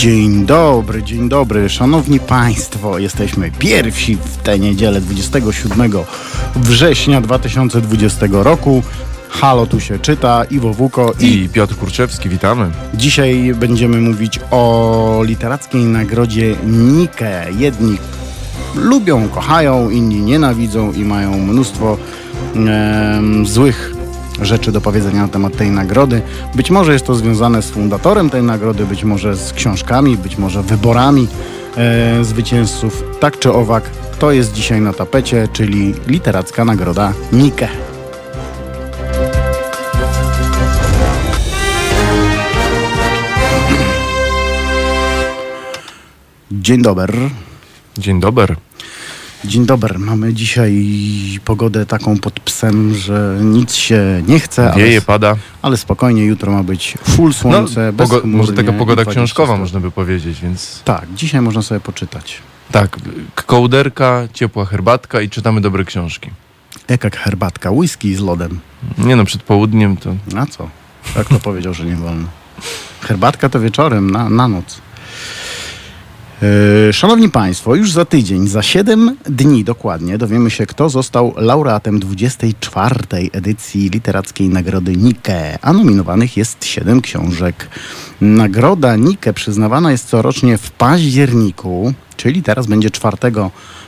Dzień dobry, dzień dobry, szanowni państwo. Jesteśmy pierwsi w tę niedzielę 27 września 2020 roku. Halo, tu się czyta, Iwo Wuko i, I Piotr Kurczewski, witamy. dzisiaj będziemy mówić o literackiej nagrodzie Nike. Jedni lubią, kochają, inni nienawidzą i mają mnóstwo em, złych rzeczy do powiedzenia na temat tej nagrody. Być może jest to związane z fundatorem tej nagrody, być może z książkami, być może wyborami e, zwycięzców. Tak czy owak, to jest dzisiaj na tapecie, czyli literacka nagroda Nike. Dzień dobry. Dzień dobry. Dzień dobry. Mamy dzisiaj pogodę taką pod psem, że nic się nie chce, ale, Wieje, pada. ale spokojnie, jutro ma być full No, słońce, bez pogo- może taka pogoda 20 książkowa, można by powiedzieć, więc Tak, dzisiaj można sobie poczytać. tak, kołderka, ciepła herbatka i czytamy dobre książki. Jaka herbatka, whisky z lodem. Nie no, przed południem to... A co? Jak to powiedział, że nie wolno? Herbatka to wieczorem, na, na noc. Yy, Szanowni Państwo, już za tydzień, za 7 dni dokładnie, dowiemy się, kto został laureatem 24. edycji literackiej Nagrody Nike, a nominowanych jest 7 książek. Nagroda Nike przyznawana jest corocznie w październiku, czyli teraz będzie 4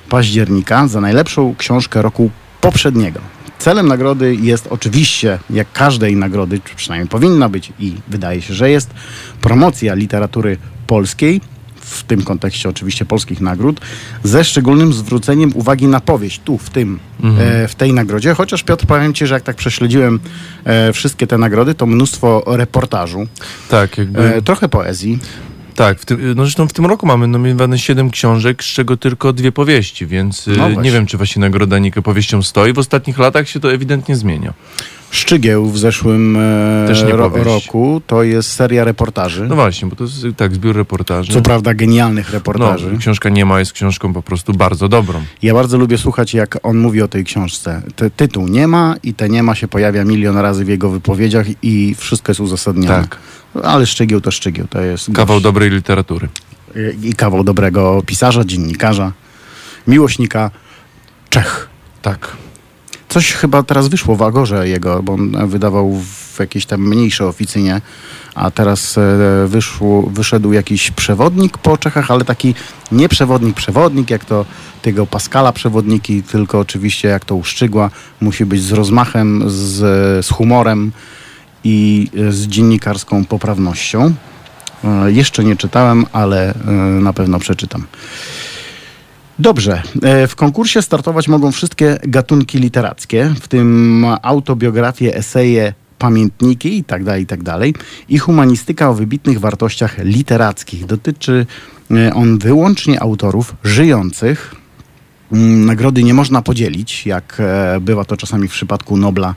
października, za najlepszą książkę roku poprzedniego. Celem nagrody jest oczywiście, jak każdej nagrody, czy przynajmniej powinna być i wydaje się, że jest, promocja literatury polskiej, w tym kontekście oczywiście polskich nagród, ze szczególnym zwróceniem uwagi na powieść, tu, w tym, e, w tej nagrodzie. Chociaż Piotr, powiem Ci, że jak tak prześledziłem e, wszystkie te nagrody, to mnóstwo reportażu, Tak, jakby... e, trochę poezji. Tak, w tym, no zresztą w tym roku mamy nominowane 7 książek, z czego tylko dwie powieści, więc y, No nie wiem, czy właśnie nagroda Nike powieścią stoi. W ostatnich latach się to ewidentnie zmienia. Szczygieł w zeszłym e, ro, roku to jest seria reportaży. No właśnie, bo to jest tak, zbiór reportaży. Co prawda genialnych reportaży. No, książka nie ma, jest książką po prostu bardzo dobrą. Ja bardzo lubię słuchać, jak on mówi o tej książce. Ty, tytuł nie ma i te nie ma się pojawia milion razy w jego wypowiedziach i wszystko jest uzasadnione. Tak. Ale szczegieł to szczegieł, to jest Kawał gość. dobrej literatury. I, I kawał dobrego pisarza, dziennikarza, miłośnika Czech. Tak. Coś chyba teraz wyszło w Agorze jego, bo on wydawał w jakiejś tam mniejszej oficynie, a teraz e, wyszło, wyszedł jakiś przewodnik po Czechach, ale taki nie przewodnik, przewodnik, jak to tego Pascala przewodniki, tylko oczywiście jak to uszczygła, musi być z rozmachem, z, z humorem i z dziennikarską poprawnością. E, Jeszcze nie czytałem, ale e, na pewno przeczytam. Dobrze. E, W konkursie startować mogą wszystkie gatunki literackie, w tym autobiografie, eseje, pamiętniki itd., itd. I humanistyka o wybitnych wartościach literackich. Dotyczy e, on wyłącznie autorów żyjących. Mm, Nagrody nie można podzielić, jak e, bywa to czasami w przypadku Nobla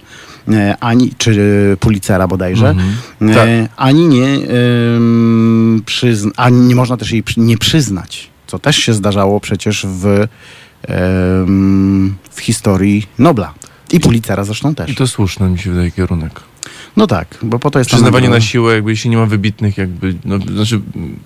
ani, czy Pulitzera bodajże. Mhm. Tak. Ani nie, em, przyzn- ani nie można też jej nie przyznać, co też się zdarzało przecież w, w historii Nobla. I Pulitzera zresztą też. I to słuszny mi się wydaje kierunek. No tak, bo po to jest Przyznawanie na siłę, jakby jeśli nie ma wybitnych, jakby, no, znaczy,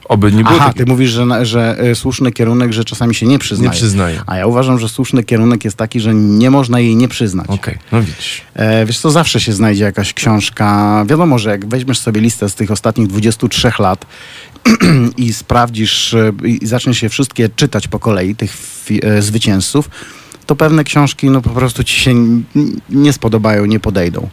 oby nie było Aha, ty mówisz, że, że e, słuszny kierunek, że czasami się nie przyznaje. nie przyznaję. A ja uważam, że słuszny kierunek jest taki, że nie można jej nie przyznać. Okej, no widzisz. E, wiesz co, zawsze się znajdzie jakaś książka. Wiadomo, że jak weźmiesz sobie listę z tych ostatnich 23 lat i sprawdzisz e, i zaczniesz je wszystkie czytać po kolei, tych e, zwycięzców, to pewne książki no po prostu ci się nie spodobają, nie podejdą.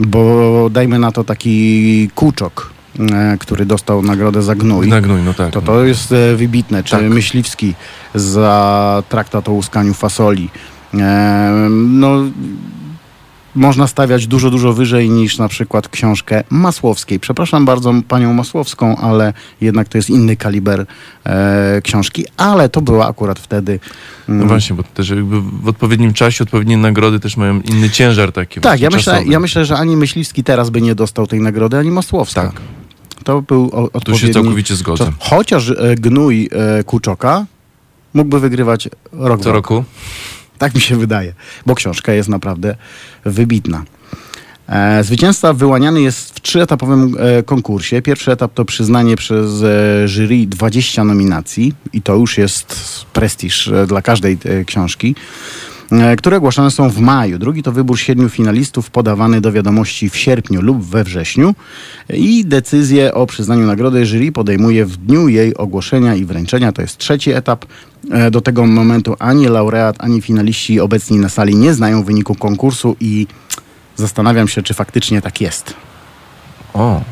Bo dajmy na to taki Kuczok, e, który dostał nagrodę za gnój. Na gnój, no tak. To to jest e, wybitne. Czy Tak. Myśliwski za traktat o łuskaniu fasoli. No, można stawiać dużo, dużo wyżej niż na przykład książkę Masłowskiej. Przepraszam bardzo panią Masłowską, ale jednak to jest inny kaliber e, książki, ale to była akurat wtedy... No mm, właśnie, bo też jakby w odpowiednim czasie odpowiednie nagrody też mają inny ciężar taki. tak, ja myślę, ja myślę, że ani Myśliwski teraz by nie dostał tej nagrody, ani Masłowska. Tak. To był o, Tu odpowiedni... się całkowicie zgodzę. czas. Chociaż e, gnój e, Kuczoka mógłby wygrywać rok Co rok. roku? Tak mi się wydaje, bo książka jest naprawdę wybitna. E, Zwycięzca wyłaniany jest w trzyetapowym e, konkursie. Pierwszy etap to przyznanie przez e, jury 20 nominacji i to już jest prestiż dla każdej książki, które ogłaszane są w maju. Drugi to wybór siedmiu finalistów podawany do wiadomości w sierpniu lub we wrześniu i decyzję o przyznaniu nagrody jury podejmuje w dniu jej ogłoszenia i wręczenia. To jest trzeci etap. E, Do tego momentu ani laureat, ani finaliści obecni na sali nie znają wyniku konkursu i Zastanawiam się, czy faktycznie tak jest. O,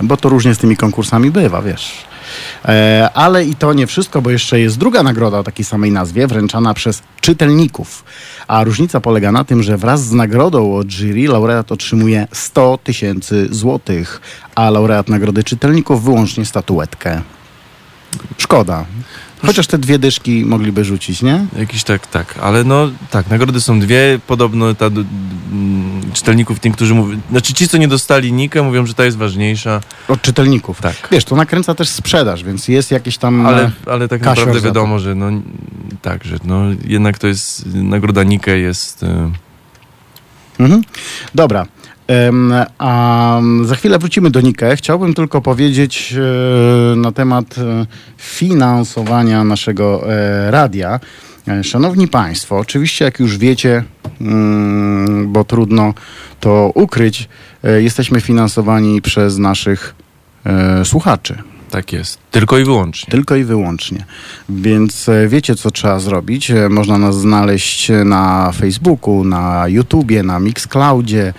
Bo to różnie z tymi konkursami bywa, wiesz. E, ale i to nie wszystko, bo jeszcze jest druga nagroda o takiej samej nazwie, wręczana przez czytelników. A różnica polega na tym, że wraz z nagrodą od jury laureat otrzymuje 100 tysięcy złotych, a laureat nagrody czytelników wyłącznie statuetkę. Szkoda. Chociaż te dwie dyszki mogliby rzucić, nie? jakiś tak, tak. Ale no tak, nagrody są dwie. Podobno ta, d- mm, czytelników, tym, którzy mówią, znaczy ci, co nie dostali Nikę, mówią, że ta jest ważniejsza, Od czytelników. Tak. Wiesz, to nakręca też sprzedaż, więc jest jakieś tam... ale, e, ale tak Kasior naprawdę wiadomo, że no tak, że no jednak to jest, nagroda Nikę jest... e, Mhm. Dobra. A za chwilę wrócimy do Nikę. Chciałbym tylko powiedzieć e, na temat e, finansowania naszego e, radia. Szanowni Państwo, oczywiście jak już wiecie, mm, bo trudno to ukryć, jesteśmy finansowani przez naszych słuchaczy. Tak jest. Tylko i wyłącznie. Tylko i wyłącznie. Więc wiecie, co trzeba zrobić. Można nas znaleźć na Facebooku, na YouTubie, na Mixcloudzie.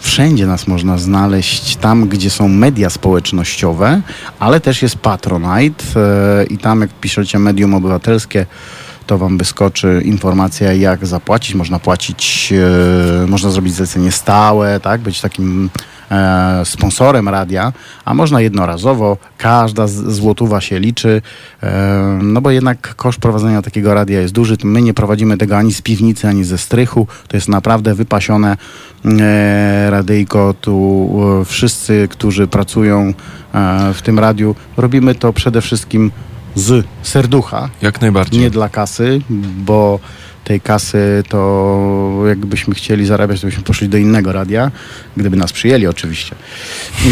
Wszędzie nas można znaleźć tam, gdzie są media społecznościowe, ale też jest Patronite e, i tam jak piszecie medium obywatelskie, to wam wyskoczy informacja, jak zapłacić. Można płacić, e, można zrobić zlecenie stałe, tak, być takim e, sponsorem radia, a można jednorazowo, każda z- złotówa się liczy, e, no bo jednak koszt prowadzenia takiego radia jest duży. My nie prowadzimy tego ani z piwnicy, ani ze strychu. To jest naprawdę wypasione e, radyjko. Tu wszyscy, którzy pracują w tym radiu, robimy to przede wszystkim z serducha, Jak najbardziej. nie dla kasy, bo tej kasy to jakbyśmy chcieli zarabiać, to byśmy poszli do innego radia, gdyby nas przyjęli oczywiście.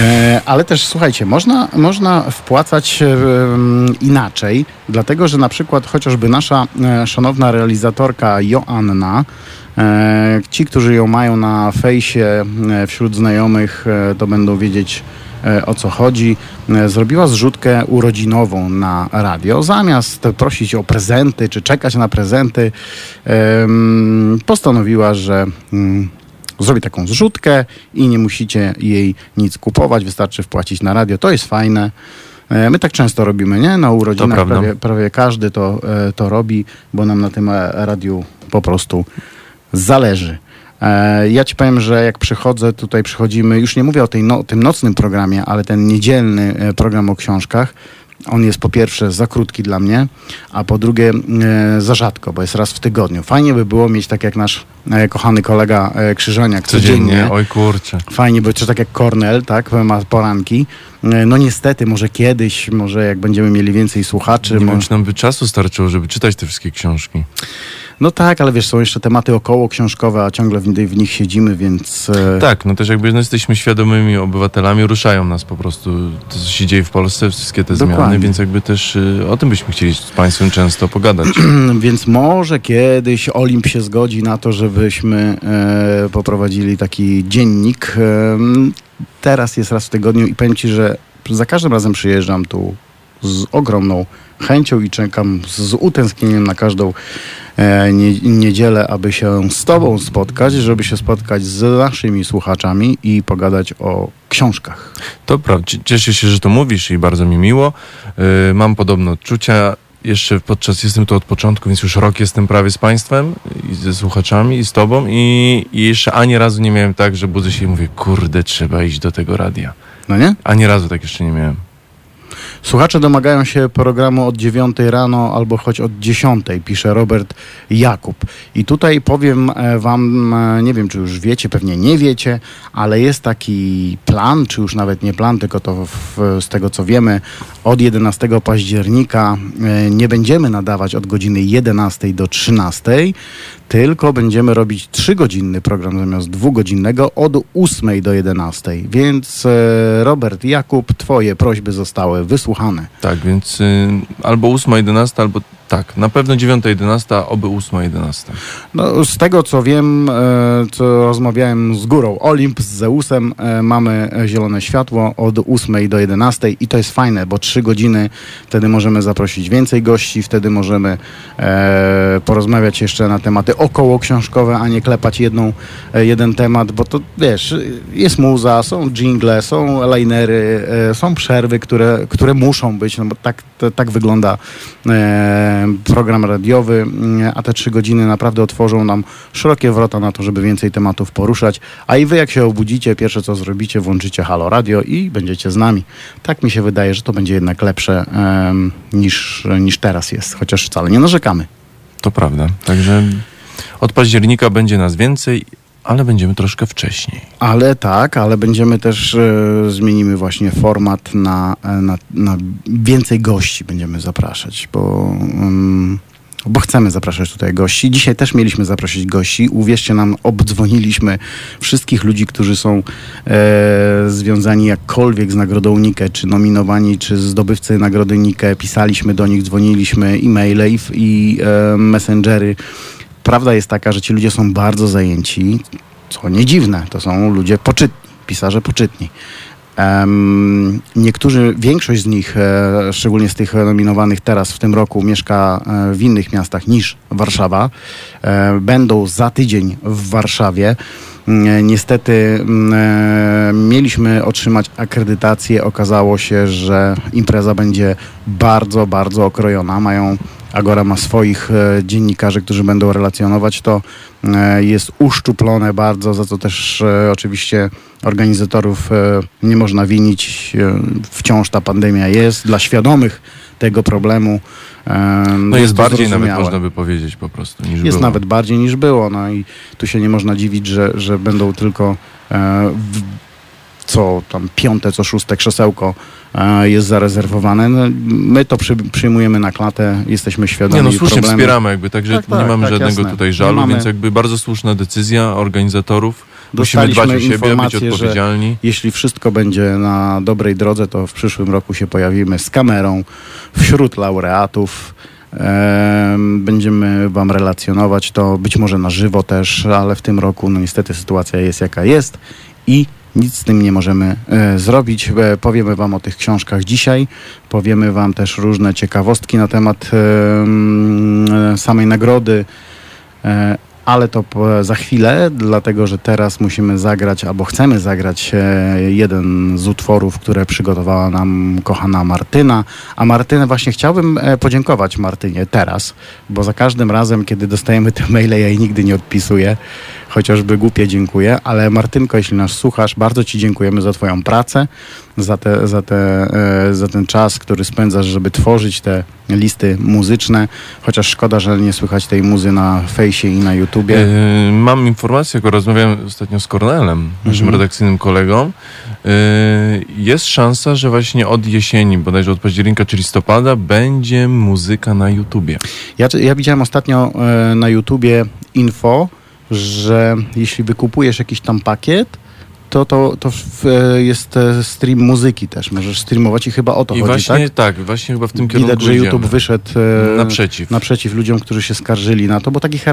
E, ale też słuchajcie, można, można wpłacać e, inaczej, dlatego że na przykład chociażby nasza e, szanowna realizatorka Joanna, e, ci, którzy ją mają na fejsie e, wśród znajomych, e, to będą wiedzieć o co chodzi, e, zrobiła zrzutkę urodzinową na radio. Zamiast prosić o prezenty czy czekać na prezenty, postanowiła, że mm, zrobi taką zrzutkę i nie musicie jej nic kupować, wystarczy wpłacić na radio. To jest fajne. E, My tak często robimy, nie? Na urodzinach prawie, prawie każdy to, e, to robi, bo nam na tym e, radiu po prostu zależy. E, Ja ci powiem, że jak przychodzę, tutaj przychodzimy, już nie mówię o tej no, tym nocnym programie, ale ten niedzielny e, program o książkach, on jest po pierwsze za krótki dla mnie, a po drugie e, za rzadko, bo jest raz w tygodniu. Fajnie by było mieć tak jak nasz e, kochany kolega e, Krzyżaniak codziennie. Codziennie. Oj kurczę. Fajnie by, czy tak jak Cornell, tak, ma poranki. No niestety, może kiedyś, może jak będziemy mieli więcej słuchaczy. Nie mo- wiem, czy nam by czasu starczyło, żeby czytać te wszystkie książki. No tak, ale wiesz, są jeszcze tematy około książkowe, a ciągle w, w nich siedzimy, więc... e, Tak, no też jakby no, jesteśmy świadomymi obywatelami, ruszają nas po prostu to, co się dzieje w Polsce, wszystkie te Dokładnie. zmiany, więc jakby też y, o tym byśmy chcieli z Państwem często pogadać. Więc może kiedyś Olimp się zgodzi na to, żebyśmy e, poprowadzili taki dziennik. E, teraz jest raz w tygodniu i powiem Ci, że za każdym razem przyjeżdżam tu z ogromną chęcią i czekam z utęsknieniem na każdą e, nie, niedzielę, aby się z Tobą spotkać, żeby się spotkać z naszymi słuchaczami i pogadać o książkach. To prawda, cie- cieszę się, że to mówisz i bardzo mi miło. Y, mam podobne odczucia. Jeszcze podczas, jestem tu od początku, więc już rok jestem prawie z Państwem i ze słuchaczami i z Tobą i, i jeszcze ani razu nie miałem tak, że budzę się i mówię, kurde, trzeba iść do tego radia. No nie? Ani razu tak jeszcze nie miałem. Słuchacze domagają się programu od 9 rano albo choć od 10, pisze Robert Jakub. I tutaj powiem e, wam, e, nie wiem czy już wiecie, pewnie nie wiecie, ale jest taki plan, czy już nawet nie plan, tylko to w, z tego co wiemy, od 11 października e, nie będziemy nadawać od godziny 11 do 13, tylko będziemy robić trzygodzinny program zamiast dwugodzinnego od 8 do 11. Więc e, Robert, Jakub, twoje prośby zostały wysłuchane. Tak, więc y, albo 8.11, albo tak, na pewno 9.11, oby 8.11. No, z tego co wiem, e, co rozmawiałem z górą Olimp, z Zeusem, e, mamy zielone światło od 8 do 11 i to jest fajne, bo 3 godziny wtedy możemy zaprosić więcej gości, wtedy możemy e, porozmawiać jeszcze na tematy około książkowe, a nie klepać jedną, jeden temat, bo to wiesz, jest muza, są jingle, są linery, są przerwy, które, które muszą być, no bo tak, to, tak wygląda e, program radiowy, mm, a te trzy godziny naprawdę otworzą nam szerokie wrota na to, żeby więcej tematów poruszać. A i wy, jak się obudzicie, pierwsze co zrobicie, włączycie Halo Radio i będziecie z nami. Tak mi się wydaje, że to będzie jednak lepsze niż, niż teraz jest, chociaż wcale nie narzekamy. To prawda. Także od października będzie nas więcej, ale będziemy troszkę wcześniej. Ale tak, ale będziemy też, e, zmienimy właśnie format na, e, na, na więcej gości będziemy zapraszać, bo, mm, bo chcemy zapraszać tutaj gości. Dzisiaj też mieliśmy zaprosić gości. Uwierzcie nam, obdzwoniliśmy wszystkich ludzi, którzy są e, związani jakkolwiek z Nagrodą Nike, czy nominowani, czy zdobywcy Nagrody Nike. Pisaliśmy do nich, dzwoniliśmy, e-maile i, i e, messengery. Prawda jest taka, że ci ludzie są bardzo zajęci, co nie dziwne, to są ludzie poczytni, pisarze poczytni. Em, niektórzy, większość z nich, e, szczególnie z tych nominowanych teraz w tym roku, mieszka e, w innych miastach niż Warszawa. E, będą za tydzień w Warszawie. Mm, Niestety mm, e, mieliśmy otrzymać akredytację. Okazało się, że impreza będzie bardzo, bardzo okrojona. Mają Agora ma swoich e, dziennikarzy, którzy będą relacjonować to. E, jest uszczuplone bardzo, za co też e, oczywiście organizatorów nie można winić. Wciąż ta pandemia jest. Dla świadomych tego problemu No jest bardziej nawet można by powiedzieć po prostu niż Jest było. nawet bardziej niż było. No i tu się nie można dziwić, że, że będą tylko w, co tam piąte, co szóste krzesełko e, jest zarezerwowane. No, my to przy, przyjmujemy na klatę, jesteśmy świadomi Nie no, słusznie problemu. wspieramy jakby, także Tak, tak, nie mamy tak, żadnego jasne. tutaj żalu, mamy- więc jakby bardzo słuszna decyzja organizatorów. Musimy Dostaliśmy dbać o siebie, być odpowiedzialni. jeśli wszystko będzie na dobrej drodze, to w przyszłym roku się pojawimy z kamerą wśród laureatów. Em, Będziemy Wam relacjonować to być może na żywo też, ale w tym roku no niestety sytuacja jest jaka jest i nic z tym nie możemy e, zrobić. E, powiemy Wam o tych książkach dzisiaj. Powiemy Wam też różne ciekawostki na temat em, e, samej nagrody. E, ale to za chwilę, dlatego że teraz musimy zagrać, albo chcemy zagrać e, jeden z utworów, które przygotowała nam kochana Martyna. A Martynę właśnie chciałbym e, podziękować Martynie teraz, bo za każdym razem, kiedy dostajemy te maile, ja jej nigdy nie odpisuję, chociażby głupie dziękuję, ale Martynko, jeśli nas słuchasz, bardzo Ci dziękujemy za Twoją pracę, za, te, za, te, e, za ten czas, który spędzasz, żeby tworzyć te listy muzyczne, chociaż szkoda, że nie słychać tej muzy na fejsie i na YouTubie. Yy, mam informację, jako rozmawiałem ostatnio z Kornelem, naszym Mhm. redakcyjnym kolegą. Yy, jest szansa, że właśnie od jesieni, bodajże od października czy listopada, będzie muzyka na YouTubie. Ja, ja widziałem ostatnio e, na YouTubie info, że jeśli wykupujesz jakiś tam pakiet, to, to, to e, jest e, stream muzyki też. Możesz streamować i chyba o to I chodzi, właśnie tak? tak? właśnie chyba w tym kierunku Widać, że idziemy. YouTube wyszedł e, naprzeciw. naprzeciw ludziom, którzy się skarżyli na to, bo takich,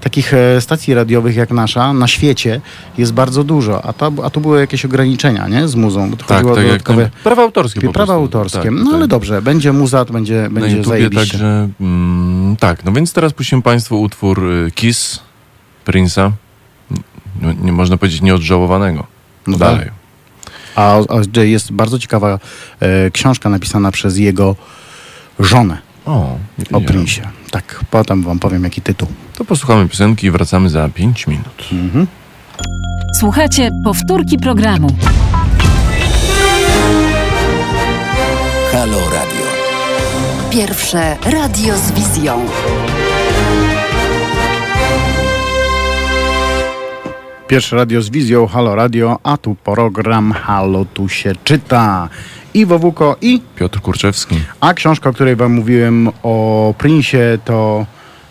takich stacji radiowych jak nasza na świecie jest bardzo dużo, a a to były jakieś ograniczenia, nie? Z muzą, bo to tak, chodziło o tak jak dodatkowe ten, prawa autorskie prawa prostu. autorskie. Tak, no tak. ale dobrze, będzie muza, to będzie, na będzie YouTubie, zajebiście. także mm, tak, no więc teraz puścimy Państwu utwór y, Kiss Prince'a. No, nie można powiedzieć nieodżałowanego. No dalej. tak. A, a jest bardzo ciekawa e, książka napisana przez jego żonę O, o. Prince'ie. Tak, potem wam powiem jaki tytuł. To posłuchamy piosenki i wracamy za 5 minut. Mhm. Słuchajcie powtórki programu. Halo Radio. Pierwsze radio z wizją. Pierwsze radio z wizją, Halo Radio, a tu program Halo tu się czyta. Iwo Wuko i Piotr Kurczewski. A książka, o której wam mówiłem o Prince'ie, to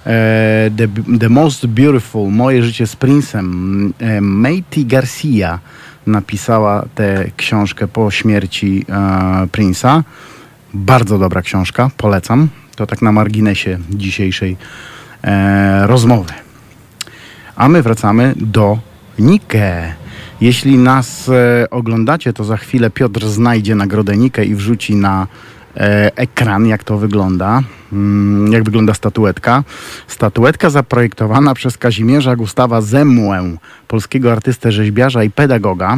E, the, the Most Beautiful, Moje życie z Princem. E, Maiti Garcia napisała tę książkę po śmierci e, Prince'a. Bardzo dobra książka, polecam. To tak na marginesie dzisiejszej e, rozmowy. A my wracamy do Nike. Jeśli nas e, oglądacie, to za chwilę Piotr znajdzie nagrodę Nike i wrzuci na e, ekran, jak to wygląda. Mm, jak wygląda statuetka. Statuetka zaprojektowana przez Kazimierza Gustawa Zemuę, polskiego artystę, rzeźbiarza i pedagoga,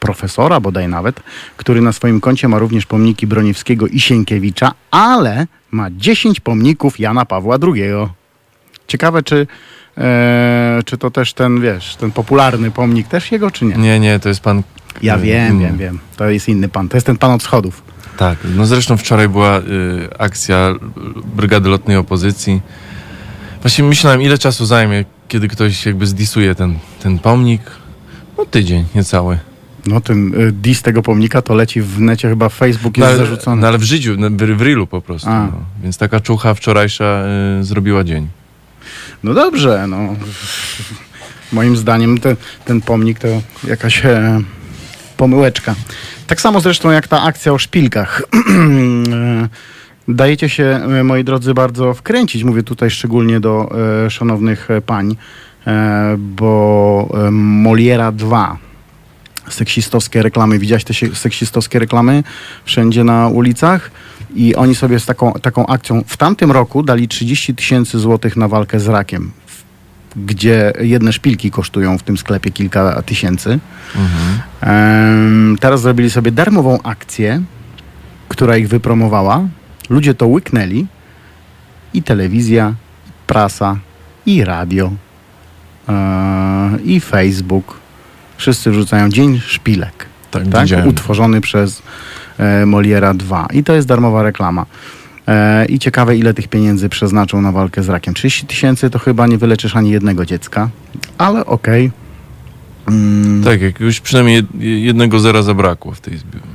profesora bodaj nawet, który na swoim koncie ma również pomniki Broniewskiego i Sienkiewicza, ale ma 10 pomników Jana Pawła II. Ciekawe, czy, e, czy to też ten, wiesz, ten popularny pomnik też jego, czy nie? Nie, nie, to jest pan... Ja wiem, Mm, wiem, wiem. To jest inny pan. To jest ten pan od schodów. Tak, no zresztą wczoraj była y, akcja y, Brygady Lotnej Opozycji. Właśnie myślałem, ile czasu zajmie, kiedy ktoś jakby zdisuje ten, ten pomnik. No tydzień, niecały. No ten y, dis tego pomnika to leci w necie, chyba Facebook No jest ale, zarzucony. no ale w życiu, no, w, w po prostu. No. Więc taka czucha wczorajsza y, zrobiła dzień. No dobrze, no. Moim zdaniem ten, ten pomnik to jakaś e, pomyłeczka. Tak samo zresztą jak ta akcja o szpilkach. E, Dajecie się, e, moi drodzy, bardzo wkręcić. Mówię tutaj szczególnie do e, szanownych e, pań, e, bo e, Moliera 2 seksistowskie reklamy. Widziałeś te seksistowskie reklamy wszędzie na ulicach? I oni sobie z taką, taką akcją w tamtym roku dali 30 tysięcy złotych na walkę z rakiem, gdzie jedne szpilki kosztują w tym sklepie kilka tysięcy. Mhm. Em, teraz zrobili sobie darmową akcję, która ich wypromowała. Ludzie to łyknęli i telewizja, prasa, i radio, e, i Facebook. Wszyscy wrzucają Dzień Szpilek Tak, tak? utworzony przez Moliera 2. I to jest darmowa reklama. E, I ciekawe, ile tych pieniędzy przeznaczą na walkę z rakiem. 30 tysięcy to chyba nie wyleczysz ani jednego dziecka, ale okej. Mm, Tak, przynajmniej jed- jednego zera zabrakło w tej zbiórce.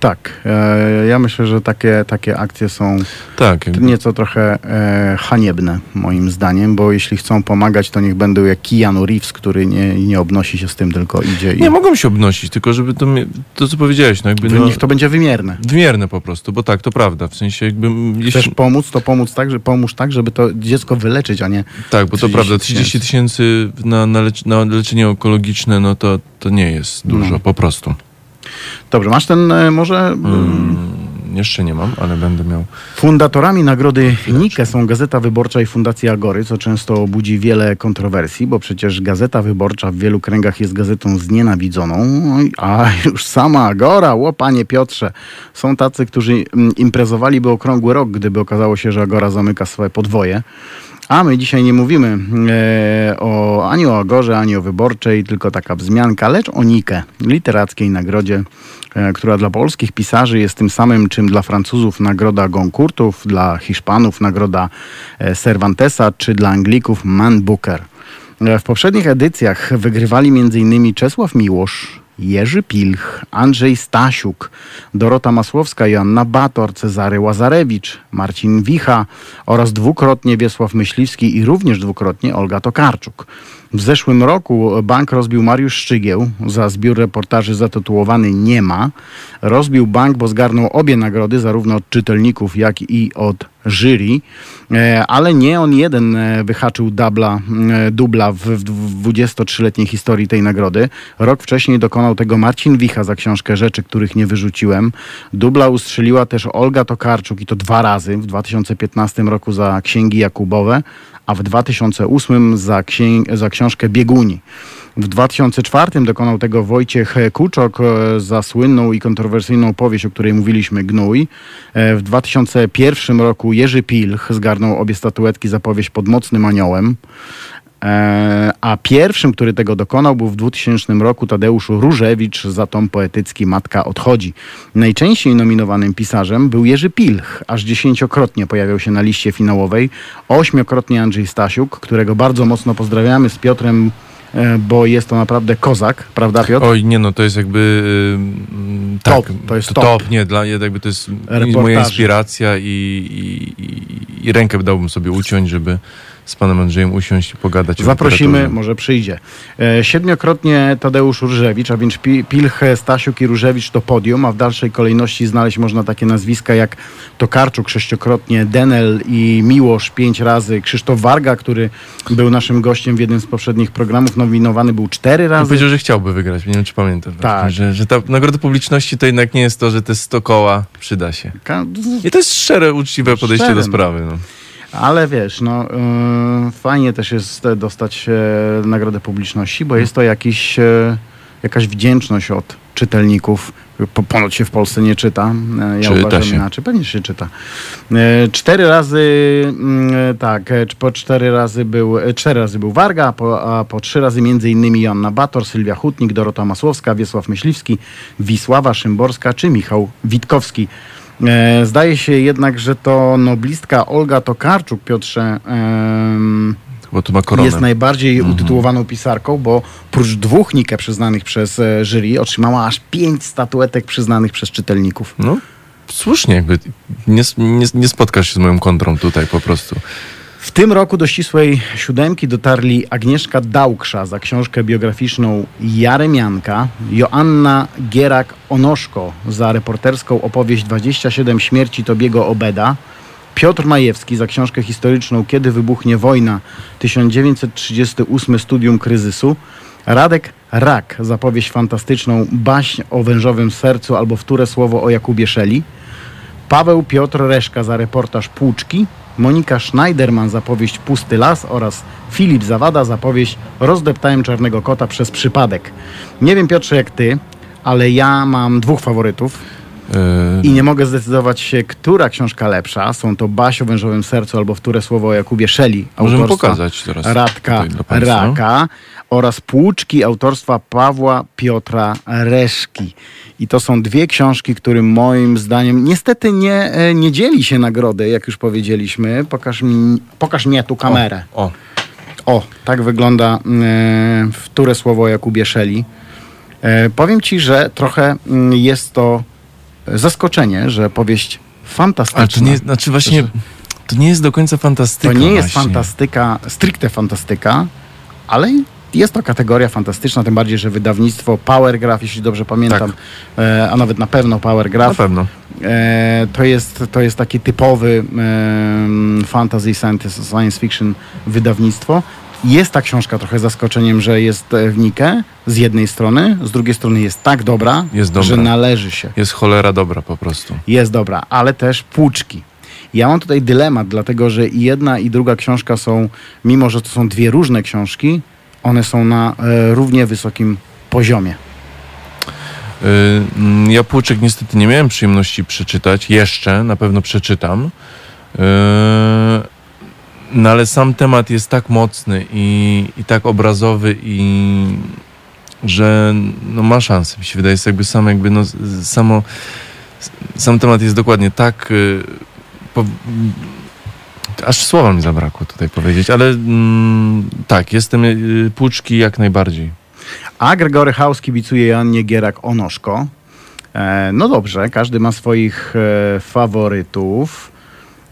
Tak. E, ja myślę, że takie, takie akcje są Tak, jakby, nieco trochę e, haniebne, moim zdaniem, bo jeśli chcą pomagać, to niech będą jak Keanu Reeves, który nie, nie obnosi się z tym, tylko idzie i nie mogą się obnosić, tylko żeby to, to co powiedziałeś, no jakby no, niech to będzie wymierne. wymierne po prostu, bo tak, to prawda, w sensie jakby... m, Chcesz Jeśli, pomóc, to pomóc tak, że pomóż tak, żeby to dziecko wyleczyć, a nie tak, bo to 30 prawda, 30 tysięcy na, na, lecz, na leczenie onkologiczne, no to, to nie jest dużo, No. po prostu. Dobrze, masz ten e, może. mm, Mm, jeszcze nie mam, ale będę miał. Fundatorami nagrody Nike są Gazeta Wyborcza i Fundacja Agory, co często budzi wiele kontrowersji, bo przecież Gazeta Wyborcza w wielu kręgach jest gazetą znienawidzoną, Oj, a już sama Agora, ło panie Piotrze, są tacy, którzy mm, imprezowaliby okrągły rok, gdyby okazało się, że Agora zamyka swoje podwoje. A my dzisiaj nie mówimy e, o, ani o Agorze, ani o Wyborczej, tylko taka wzmianka, lecz o Nike, literackiej nagrodzie, e, która dla polskich pisarzy jest tym samym, czym dla Francuzów nagroda Goncourtów, dla Hiszpanów nagroda e, Cervantesa, czy dla Anglików Man Booker. E, W poprzednich edycjach wygrywali m.in. Czesław Miłosz, Jerzy Pilch, Andrzej Stasiuk, Dorota Masłowska, Joanna Bator, Cezary Łazarewicz, Marcin Wicha oraz dwukrotnie Wiesław Myśliwski i również dwukrotnie Olga Tokarczuk. W zeszłym roku bank rozbił Mariusz Szczygieł za zbiór reportaży zatytułowany Nie ma. Rozbił bank, bo zgarnął obie nagrody, zarówno od czytelników, jak i od jury, E, ale nie on jeden e, wyhaczył dubla, e, dubla w, w 23-letniej historii tej nagrody. Rok wcześniej dokonał tego Marcin Wicha za książkę Rzeczy, których nie wyrzuciłem. Dubla ustrzeliła też Olga Tokarczuk i to dwa razy, w 2015 roku za Księgi Jakubowe, a w 2008 za, księ- za książkę Bieguni. W 2004 dokonał tego Wojciech Kuczok e, za słynną i kontrowersyjną powieść, o której mówiliśmy, Gnój. E, W 2001 roku Jerzy Pilch zgarnął obie statuetki za powieść Pod mocnym aniołem. E, A pierwszym, który tego dokonał, był w 2000 roku Tadeusz Różewicz za tom poetycki Matka odchodzi. Najczęściej nominowanym pisarzem był Jerzy Pilch, aż dziesięciokrotnie pojawiał się na liście finałowej, ośmiokrotnie Andrzej Stasiuk, którego bardzo mocno pozdrawiamy z Piotrem, e, bo jest to naprawdę kozak, prawda Piotr? Oj, nie no, to jest jakby... ym, tak, Top, to jest top. nie, dla, jakby to jest Reportaży. moja inspiracja i, i, i, i rękę dałbym sobie uciąć, żeby, z panem Andrzejem usiąść i pogadać Zaprosimy, może przyjdzie. E, Siedmiokrotnie Tadeusz Różewicz, a więc Pi- Pilch, Stasiuk i Różewicz to podium, a w dalszej kolejności znaleźć można takie nazwiska jak Tokarczuk sześciokrotnie, Denel i Miłosz pięć razy, Krzysztof Warga, który był naszym gościem w jednym z poprzednich programów, nominowany był cztery On razy. powiedział, że chciałby wygrać. Nie wiem, czy pamiętasz. Tak. Że, że ta nagroda publiczności to jednak nie jest to, że te 100 koła przyda się. I to jest szczere, uczciwe podejście Szczere, do sprawy. No. Ale wiesz, no yy, fajnie też jest dostać e, nagrodę publiczności, bo jest to jakiś, e, jakaś wdzięczność od czytelników. Po, ponoć się w Polsce nie czyta. E, ja Czyta uważam się. inaczej. Pewnie się czyta. E, cztery razy, mm, tak, e, po cztery razy był, e, cztery razy był Warga, a po, a po trzy razy między innymi Joanna Bator, Sylwia Hutnik, Dorota Masłowska, Wiesław Myśliwski, Wisława Szymborska czy Michał Witkowski. E, Zdaje się jednak, że to noblistka Olga Tokarczuk, Piotrze, Bo tu ma koronę. jest najbardziej Mhm. utytułowaną pisarką, bo prócz dwóch Nike przyznanych przez e, jury, otrzymała aż pięć statuetek przyznanych przez czytelników. No, słusznie jakby. Nie, nie, nie spotkasz się z moją kontrą tutaj po prostu. W tym roku do ścisłej siódemki dotarli Agnieszka Dałksza za książkę biograficzną Jaremianka, Joanna Gierak-Onoszko za reporterską opowieść 27 śmierci Tobiego Obeda, Piotr Majewski za książkę historyczną Kiedy wybuchnie wojna 1938 Studium kryzysu, Radek Rak za powieść fantastyczną Baśń o wężowym sercu albo wtóre słowo o Jakubie Szeli, Paweł Piotr Reszka za reportaż Płuczki, Monika Schneiderman za powieść Pusty Las oraz Filip Zawada za powieść Rozdeptałem czarnego kota przez przypadek. Nie wiem Piotrze jak ty, ale ja mam dwóch faworytów i nie mogę zdecydować się, która książka lepsza. Są to Baś o wężowym sercu albo Wtóre słowo o Jakubie Szeli możemy pokazać teraz. Radka. Raka oraz Płuczki autorstwa Pawła Piotra Reszki. I to są dwie książki, którym moim zdaniem niestety nie, e, nie dzieli się nagrody, jak już powiedzieliśmy. Pokaż mi, pokaż mnie tu kamerę. O, O, tak wygląda e, wtóre słowo o Jakubie Szeli. E, powiem ci, że trochę mm, jest to zaskoczenie, że powieść fantastyczna. ale to nie, znaczy właśnie, to nie jest do końca To fantastyka nie jest właśnie. fantastyka, stricte fantastyka, ale jest to kategoria fantastyczna, tym bardziej, że wydawnictwo Powergraph, jeśli dobrze pamiętam, e, a nawet na pewno Na Powergraph, pewno. e, to, jest, to jest taki typowy e, fantasy, science, science fiction wydawnictwo. Jest ta książka trochę zaskoczeniem, że jest e, w Nikę z jednej strony, z drugiej strony jest tak dobra, Jest dobra. że należy się. Jest cholera dobra po prostu. Jest dobra, ale też płuczki. Ja mam tutaj dylemat, dlatego że i jedna i druga książka są, mimo że to są dwie różne książki, one są na e, równie wysokim poziomie. Yy, mm, ja Płuczek niestety nie miałem przyjemności przeczytać. Jeszcze, na pewno przeczytam. Yy, no ale sam temat jest tak mocny i, i tak obrazowy i że no ma szansę. Mi się wydaje, jest jakby sam jakby no, samo sam temat jest dokładnie tak yy, po, aż słowa mi zabrakło tutaj powiedzieć, ale mm, tak, jestem yy, Płuczki jak najbardziej. A Gregory House kibicuje Joannie Gierak-Onoszko. E, no dobrze, każdy ma swoich e, faworytów.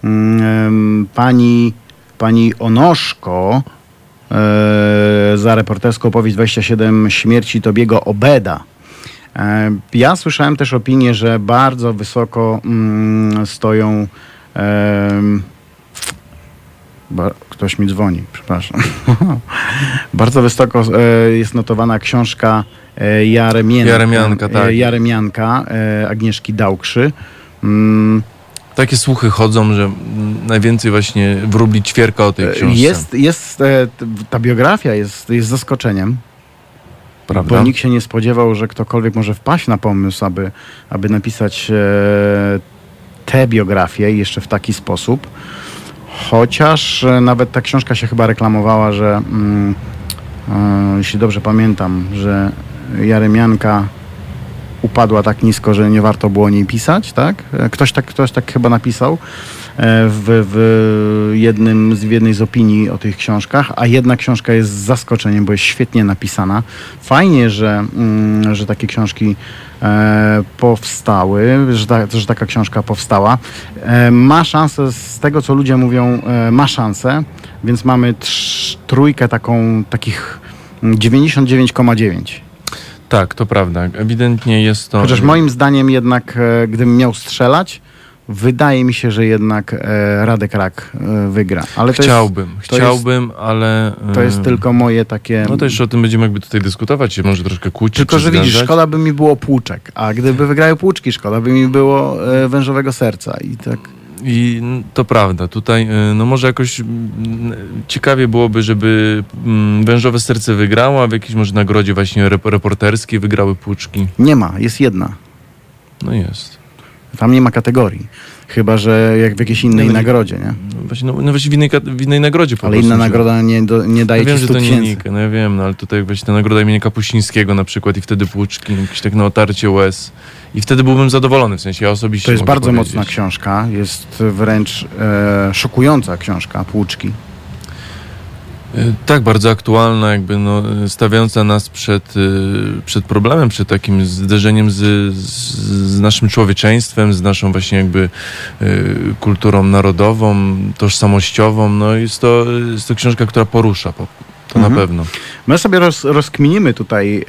Mm, pani, pani Onoszko e, za reporterską opowieść 27 śmierci Tobiego Obeda. E, ja słyszałem też opinię, że bardzo wysoko mm, stoją. em, ba, ktoś mi dzwoni, przepraszam. Bardzo wysoko e, jest notowana książka e, Jaremianka, Jaremianka, tak. e, Jaremianka e, Agnieszki Dałkrzy. Mm, Takie słuchy chodzą, że najwięcej właśnie wróbli ćwierka o tej książce. jest, jest e, ta biografia jest, jest zaskoczeniem, prawda? bo nikt się nie spodziewał, że ktokolwiek może wpaść na pomysł, aby, aby napisać e, tę biografię jeszcze w taki sposób. Chociaż e, nawet ta książka się chyba reklamowała, że mm, jeśli dobrze pamiętam, że Jaremianka upadła tak nisko, że nie warto było o niej pisać, tak? E, Ktoś tak, ktoś tak chyba napisał e, w, w, jednym, w jednej z opinii o tych książkach, a jedna książka jest zaskoczeniem, bo jest świetnie napisana. Fajnie, że, mm, że takie książki e, powstały, że, ta, że taka książka powstała. Ma szansę, z tego co ludzie mówią, ma szansę, więc mamy trójkę taką, takich mm, 99,9. Tak, to prawda. Ewidentnie jest to... Chociaż moim zdaniem jednak, e, gdybym miał strzelać, wydaje mi się, że jednak e, Radek Rak e, wygra. Ale Chciałbym, to chciałbym, ale... Jest, to jest tylko moje takie... No to jeszcze o tym będziemy jakby tutaj dyskutować, się może troszkę kłócić. Tylko, że widzisz, szkoda by mi było płuczek, a gdyby wygrały płuczki, szkoda by mi było wężowego serca i tak... I to prawda, tutaj y, no może jakoś mm, ciekawie byłoby, żeby mm, Wężowe Serce wygrało, a w jakiejś może nagrodzie właśnie rep- reporterskiej wygrały Płuczki. Nie ma, jest jedna. No jest. Tam nie ma kategorii. Chyba, że jak w jakiejś innej No, nagrodzie, nie? No właśnie, no, no właśnie w innej, w innej nagrodzie po Ale prostu inna nagroda nie, do, nie daje Ja wiem, ci że 100 to nie. Nika, no ja wiem, no ale tutaj właśnie ta nagroda imienia Kapuścińskiego na przykład i wtedy Płuczki, jakieś tak na otarcie łez. I wtedy byłbym zadowolony, w sensie ja osobiście To jest bardzo powiedzieć. mocna książka, jest wręcz e, szokująca książka, Płuczki. Y, Tak, bardzo aktualna, jakby no, y, stawiająca nas przed, y, przed problemem, przed takim zderzeniem z, z, z naszym człowieczeństwem, z naszą właśnie jakby y, kulturą narodową, tożsamościową. No jest to, jest to książka, która porusza, po- to Mhm. na pewno. My sobie roz, rozkminimy tutaj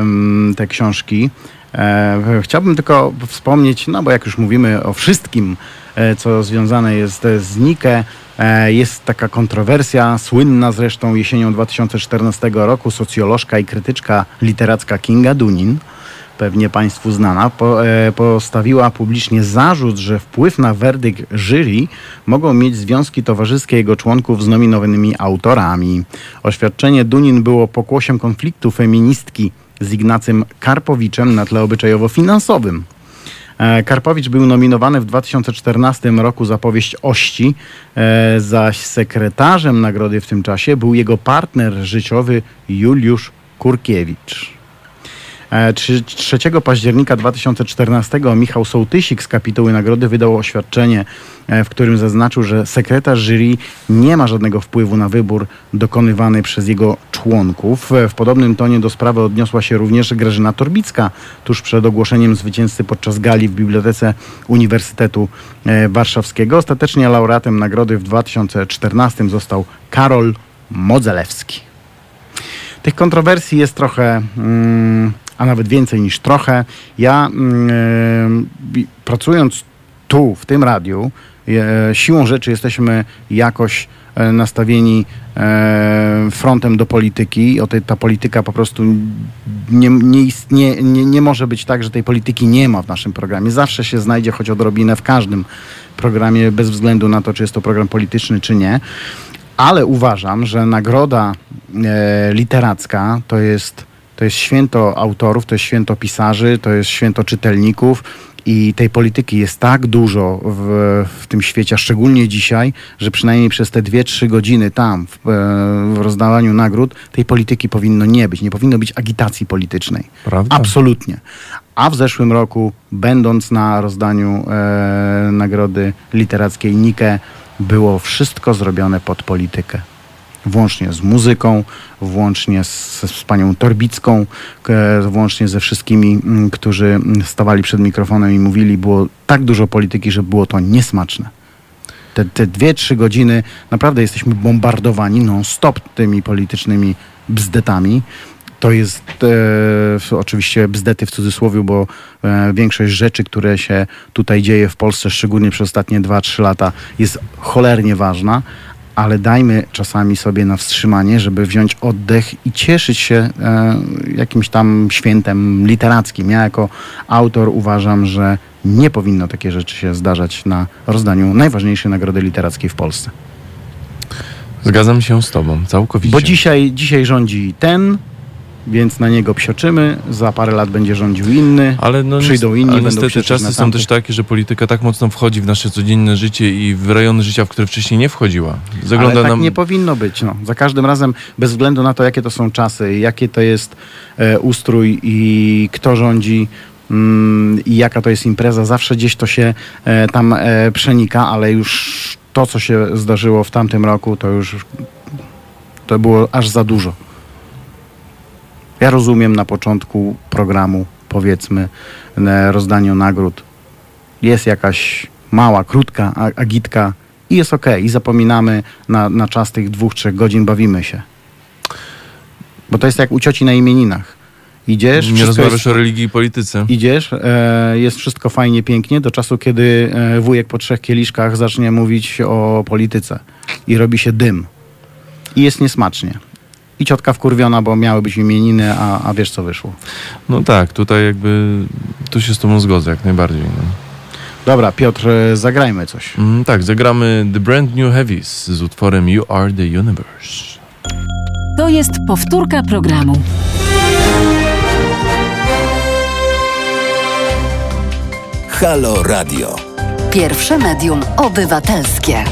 em, te książki. E, chciałbym tylko wspomnieć, no bo jak już mówimy o wszystkim, e, co związane jest e, z Nike, e, jest taka kontrowersja, słynna zresztą jesienią 2014 roku, socjolożka i krytyczka literacka Kinga Dunin, pewnie Państwu znana, e, postawiła publicznie zarzut, że wpływ na werdykt jury mogą mieć związki towarzyskie jego członków z nominowanymi autorami. Oświadczenie Dunin było pokłosiem konfliktu feministki z Ignacym Karpowiczem na tle obyczajowo-finansowym. E, Karpowicz był nominowany w 2014 roku za powieść Ości, e, zaś sekretarzem nagrody w tym czasie był jego partner życiowy Juliusz Kurkiewicz. E, trzy- 3 października 2014 Michał Sołtysik z kapituły nagrody wydał oświadczenie, e, w którym zaznaczył, że sekretarz jury nie ma żadnego wpływu na wybór dokonywany przez jego członków. E, W podobnym tonie do sprawy odniosła się również Grażyna Torbicka tuż przed ogłoszeniem zwycięzcy podczas gali w Bibliotece Uniwersytetu e, Warszawskiego. Ostatecznie laureatem nagrody w 2014 został Karol Modzelewski. Tych kontrowersji jest trochę, mm, a nawet więcej niż trochę. Ja bi- pracując tu, w tym radiu, e, siłą rzeczy jesteśmy jakoś e, nastawieni e, frontem do polityki. O tej, ta polityka po prostu nie, nie, istnie, nie, nie może być tak, że tej polityki nie ma w naszym programie. Zawsze się znajdzie choć odrobinę w każdym programie, bez względu na to, czy jest to program polityczny, czy nie. Ale uważam, że nagroda literacka to jest, to jest święto autorów, to jest święto pisarzy, to jest święto czytelników i tej polityki jest tak dużo w, w tym świecie, a szczególnie dzisiaj, że przynajmniej przez te 2-3 godziny tam w, e, w rozdawaniu nagród tej polityki powinno nie być. Nie powinno być agitacji politycznej. Prawda? Absolutnie. A w zeszłym roku, będąc na rozdaniu e, nagrody literackiej Nike, było wszystko zrobione pod politykę. Włącznie z muzyką, włącznie z, z panią Torbicką, e, włącznie ze wszystkimi, mm, którzy stawali przed mikrofonem i mówili, było tak dużo polityki, że było to niesmaczne. Te, te dwie, trzy godziny naprawdę jesteśmy bombardowani non-stop tymi politycznymi bzdetami. To jest e, oczywiście bzdety w cudzysłowie, bo e, większość rzeczy, które się tutaj dzieje w Polsce, szczególnie przez ostatnie 2-3 lata, jest cholernie ważna, ale dajmy czasami sobie na wstrzymanie, żeby wziąć oddech i cieszyć się e, jakimś tam świętem literackim. Ja jako autor uważam, że nie powinno takie rzeczy się zdarzać na rozdaniu najważniejszej nagrody literackiej w Polsce. Zgadzam się z tobą, całkowicie. Bo dzisiaj, dzisiaj rządzi ten, więc na niego psioczymy, za parę lat będzie rządził inny. Ale no, Przyjdą inni, ale niestety czasy są też takie, że polityka tak mocno wchodzi w nasze codzienne życie i w rejony życia, w które wcześniej nie wchodziła. Zagląda Ale tak nam... nie powinno być. No. Za każdym razem, bez względu na to, jakie to są czasy, jakie to jest e, ustrój i kto rządzi, mm, i jaka to jest impreza. Zawsze gdzieś to się e, tam e, przenika, ale już to, co się zdarzyło w tamtym roku, to już to było aż za dużo. Ja rozumiem na początku programu, powiedzmy, rozdaniu nagród. Jest jakaś mała, krótka agitka i jest ok. I zapominamy na, na czas tych dwóch, trzech godzin, bawimy się. Bo to jest jak u cioci na imieninach. Idziesz, Nie rozmawiasz jest, o religii i polityce. idziesz e, jest wszystko fajnie, pięknie, do czasu, kiedy e, wujek po trzech kieliszkach zacznie mówić o polityce i robi się dym. I jest niesmacznie. I ciotka wkurwiona, bo miały być imieniny, a, a wiesz co wyszło. No tak, tutaj jakby, tu się z tobą zgodzę jak najbardziej. No. Dobra, Piotr, e, zagrajmy coś. Mm, tak, zagramy The Brand New Heavies z utworem You Are The Universe. To jest powtórka programu. Halo Radio. Pierwsze medium obywatelskie.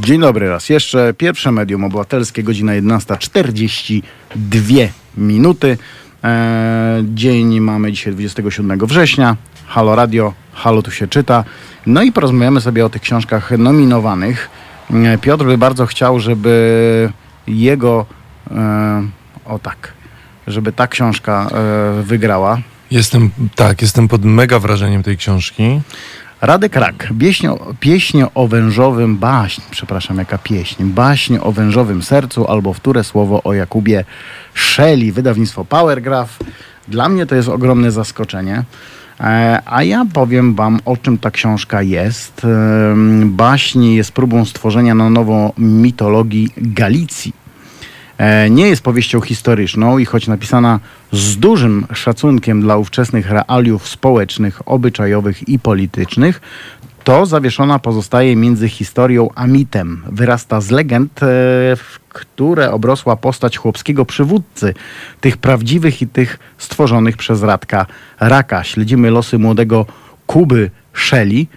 Dzień dobry raz jeszcze. Pierwsze medium obywatelskie, godzina 11.42 minuty. E, dzień mamy dzisiaj 27 września. Halo Radio, halo tu się czyta. No i porozmawiamy sobie o tych książkach nominowanych. E, Piotr by bardzo chciał, żeby jego, e, o tak, żeby ta książka e, wygrała. Jestem, tak, jestem pod mega wrażeniem tej książki. Radek Rak, pieśń o, pieśń o wężowym, baśń, przepraszam, jaka pieśń, baśń o wężowym sercu albo wtóre słowo o Jakubie Szeli, wydawnictwo Powergraph. Dla mnie to jest ogromne zaskoczenie. E, A ja powiem wam, o czym ta książka jest. Baśń jest próbą stworzenia na nowo mitologii Galicji. E, nie jest powieścią historyczną i choć napisana z dużym szacunkiem dla ówczesnych realiów społecznych, obyczajowych i politycznych, to zawieszona pozostaje między historią a mitem. Wyrasta z legend, e, w które obrosła postać chłopskiego przywódcy, tych prawdziwych i tych stworzonych przez Radka Raka. Śledzimy losy młodego Kuby Szeli,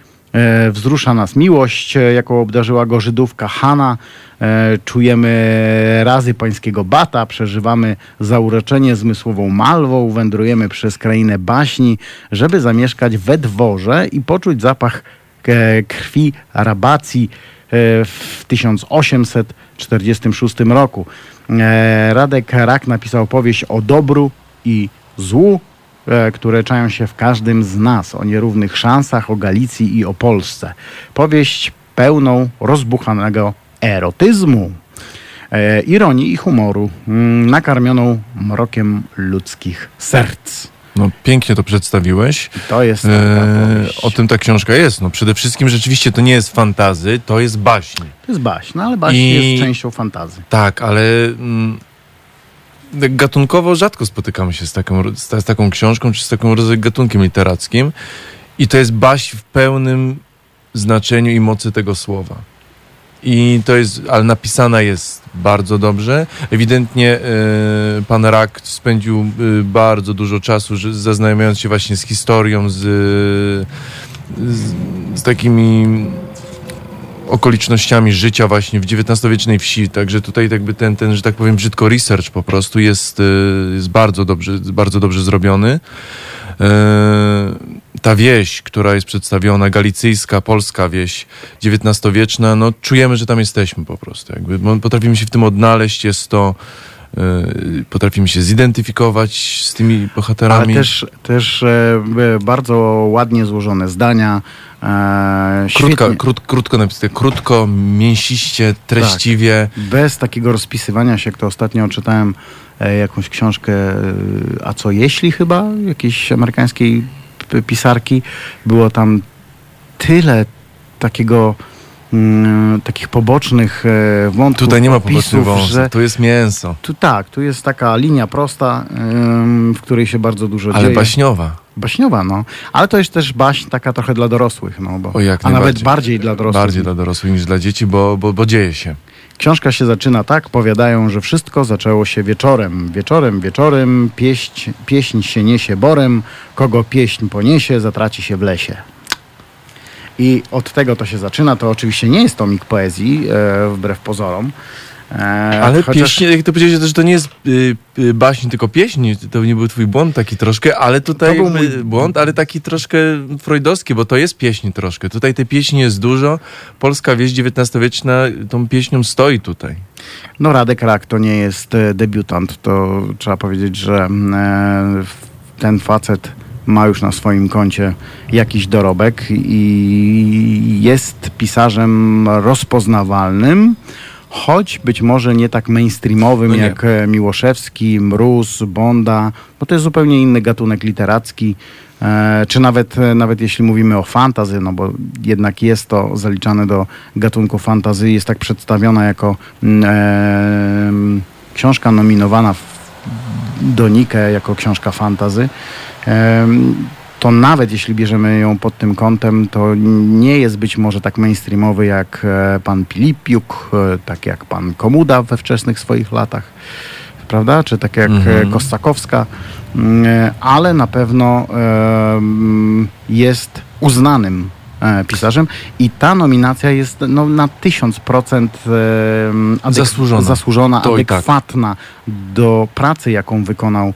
wzrusza nas miłość, e, jaką obdarzyła go Żydówka Hana. E, czujemy razy pańskiego bata, przeżywamy zauroczenie zmysłową malwą, wędrujemy przez krainę baśni, żeby zamieszkać we dworze i poczuć zapach e, krwi rabacji e, w 1846 roku. E, Radek Rak napisał powieść o dobru i złu, e, które czają się w każdym z nas, o nierównych szansach, o Galicji i o Polsce. Powieść pełną rozbuchanego erotyzmu, e, ironii i humoru, mm, nakarmioną mrokiem ludzkich serc. No, pięknie to przedstawiłeś. To jest E, o tym ta książka jest. No, przede wszystkim rzeczywiście to nie jest fantazy, to jest baśń. To jest baśń, no ale baśń I- jest częścią fantazji. Tak, ale mm, gatunkowo rzadko spotykamy się z taką, z, ta- z taką książką, czy z takim rodzaju gatunkiem literackim. I to jest baśń w pełnym znaczeniu i mocy tego słowa. I to jest, ale napisana jest bardzo dobrze. Ewidentnie e, pan Rak spędził e, bardzo dużo czasu, że, się właśnie z historią, z, z, z takimi okolicznościami życia właśnie w XIX-wiecznej wsi, także tutaj jakby ten, ten, że tak powiem brzydko research po prostu jest, y, jest bardzo dobrze, bardzo dobrze zrobiony. E, Ta wieś, która jest przedstawiona, galicyjska, polska wieś XIX-wieczna, no czujemy, że tam jesteśmy po prostu. Jakby potrafimy się w tym odnaleźć, jest to, y, potrafimy się zidentyfikować z tymi bohaterami. Ale też, też e, e, bardzo ładnie złożone zdania. E, świetnie, krót, krótko napisane, krótko, mięsiście, treściwie. bez takiego rozpisywania się, jak to ostatnio czytałem e, jakąś książkę, e, a co jeśli chyba, jakiejś amerykańskiej pisarki, było tam tyle takiego mm, takich pobocznych e, wątków, Tutaj nie ma pobocznych wąsów, że tu jest mięso, tu tak, tu jest taka linia prosta, w której się bardzo dużo ale dzieje. baśniowa. Baśniowa, no. Ale to jest też baśń taka trochę dla dorosłych, no. Bo, O, jak a nawet bardziej dla dorosłych. Bardziej dla dorosłych niż dla dzieci, bo, bo, bo dzieje się. Książka się zaczyna tak, powiadają, że wszystko zaczęło się wieczorem. Wieczorem, wieczorem, pieśń, pieśń się niesie borem, kogo pieśń poniesie, zatraci się w lesie. I od tego to się zaczyna. To oczywiście nie jest tomik poezji, e, wbrew pozorom. E, Ale chociaż- pieśń, jak to powiedziałeś, że to nie jest y, y, baśń, tylko pieśń, to nie był twój błąd taki troszkę, ale tutaj To był mój- błąd, ale taki troszkę freudowski, bo to jest pieśń troszkę. Tutaj tej pieśni jest dużo. Polska wieś XIX-wieczna tą pieśnią stoi tutaj. No Radek Rak to nie jest e, debiutant, to trzeba powiedzieć, że mm, ten facet ma już na swoim koncie jakiś dorobek i jest pisarzem rozpoznawalnym, choć być może nie tak mainstreamowym No nie. jak e, Miłoszewski, Mróz, Bonda, bo to jest zupełnie inny gatunek literacki. E, czy nawet, e, nawet jeśli mówimy o fantazy, no bo jednak jest to zaliczane do gatunku fantazy, jest tak przedstawiona jako mm, em, książka nominowana w, do Nike jako książka fantazy, to nawet jeśli bierzemy ją pod tym kątem, to nie jest być może tak mainstreamowy jak e, pan Pilipiuk, e, tak jak pan Komuda we wczesnych swoich latach, prawda? Czy tak jak Mhm. e, Kosakowska, Mm, e, ale na pewno jest uznanym pisarzem i ta nominacja jest no, na tysiąc procent em, adek- Zasłużona. zasłużona tak. adekwatna do pracy, jaką wykonał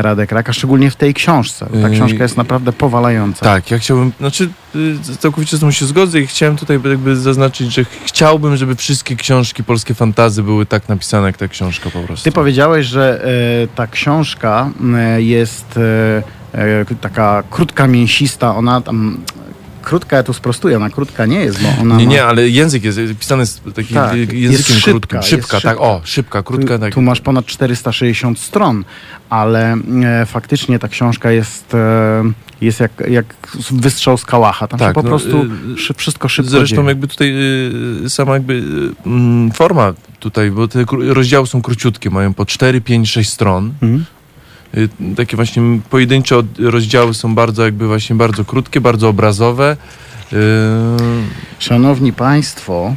Radek Raka, szczególnie w tej książce. Ta książka jest naprawdę powalająca. Tak, ja chciałbym, znaczy y, całkowicie z tym się zgodzę i chciałem tutaj jakby zaznaczyć, że chciałbym, żeby wszystkie książki polskie fantazy były tak napisane, jak ta książka po prostu. Ty powiedziałeś, że e, ta książka e, jest e, e, taka krótka, mięsista. Ona tam. Krótka, ja tu sprostuję, ona krótka nie jest, bo ona. Nie, ma, nie, ale język jest pisany z takim Tak, y, jest językiem szybka, krótkim. jest Szybka, tak, szybka. o, szybka, krótka, tu, tak. tu masz ponad 460 stron, ale e, faktycznie ta książka jest, e, jest jak, jak wystrzał z kałacha. Tam Tak, po no, prostu y, szy, wszystko szybko Zresztą dzieje. jakby tutaj y, sama jakby mm, forma tutaj, bo te rozdziały są króciutkie, mają po 4, 5, 6 stron. Mhm. Y, Takie właśnie pojedyncze rozdziały są bardzo jakby właśnie bardzo krótkie, bardzo obrazowe. Y, Szanowni Państwo,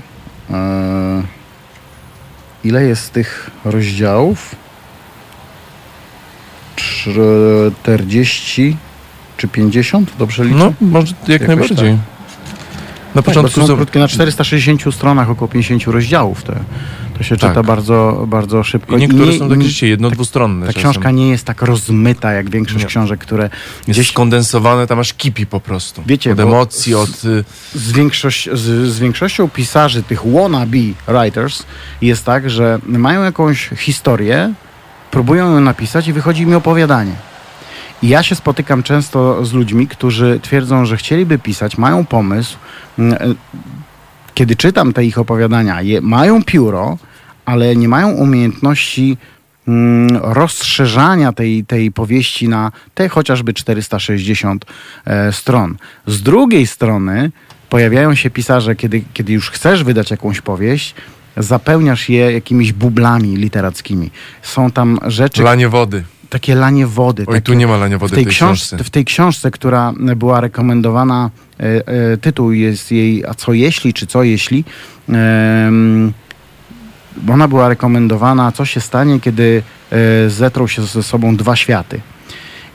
e, ile jest tych rozdziałów? 40 czy 50? Dobrze liczę? No, może jak Jakoś najbardziej. Na Tak, początku są krótkie, na 460 stronach około 50 rozdziałów. To, to się czyta Tak. bardzo, bardzo szybko. I niektóre nie- są takie nie- rzeczywiście jedno, dwustronne. Ta czasem. książka nie jest tak rozmyta jak większość Nie. książek, które jest gdzieś skondensowane, tam aż kipi po prostu. Wiecie, od emocji, z- od... y, z, większość, z, z większością pisarzy, tych wannabe writers, jest tak, że mają jakąś historię, próbują ją napisać i wychodzi mi opowiadanie. Ja się spotykam często z ludźmi, którzy twierdzą, że chcieliby pisać, mają pomysł. mm, e, Kiedy czytam te ich opowiadania, je, mają pióro, ale nie mają umiejętności mm, rozszerzania tej, tej powieści na te chociażby 460 e, stron. Z drugiej strony pojawiają się pisarze, kiedy, kiedy już chcesz wydać jakąś powieść, zapełniasz je jakimiś bublami literackimi. Są tam rzeczy, lanie wody. Takie lanie wody. Oj, takie, tu nie ma lania wody tej, w tej książce, książce. w tej książce, która była rekomendowana, e, e, tytuł jest jej A co jeśli, czy co jeśli, em, ona była rekomendowana, co się stanie, kiedy e, zetrą się ze sobą dwa światy.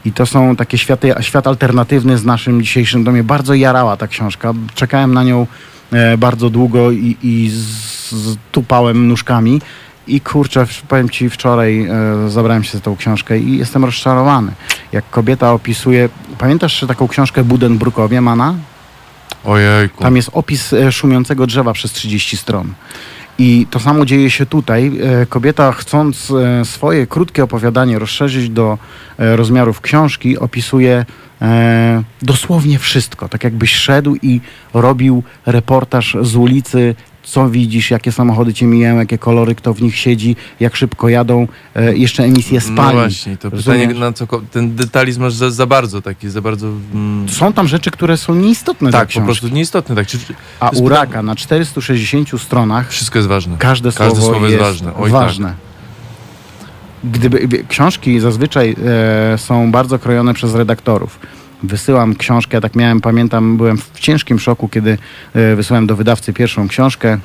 I to są takie światy, świat alternatywny z naszym dzisiejszym domie. Bardzo jarała ta książka. Czekałem na nią e, bardzo długo i, i z, z, tupałem nóżkami. I kurczę, powiem ci, wczoraj e, zabrałem się za tą książkę i jestem rozczarowany. Jak kobieta opisuje, pamiętasz taką książkę Budenbrukowie, Mana? Ojejku. Tam jest opis e, szumiącego drzewa przez 30 stron. I to samo dzieje się tutaj. E, Kobieta, chcąc e, swoje krótkie opowiadanie rozszerzyć do e, rozmiarów książki, opisuje dosłownie wszystko. Tak jakbyś szedł i robił reportaż z ulicy, co widzisz, jakie samochody cię mijają, jakie kolory, kto w nich siedzi, jak szybko jadą, e, jeszcze emisje spali. No właśnie, to Rozumiesz? pytanie, na co ko- ten detalizm masz za, za bardzo taki, za bardzo... Mm, Są tam rzeczy, które są nieistotne dla tak, po książki. prostu nieistotne. Tak. Czy, czy, A to jest u Raka na 460 stronach wszystko jest ważne. Każde, Każde słowo, słowo jest jest, ważne. Oj, ważne. Gdyby wie- książki zazwyczaj e, są bardzo krojone przez redaktorów. Wysyłam książkę, tak miałem, pamiętam, byłem w ciężkim szoku, kiedy e, wysłałem do wydawcy pierwszą książkę.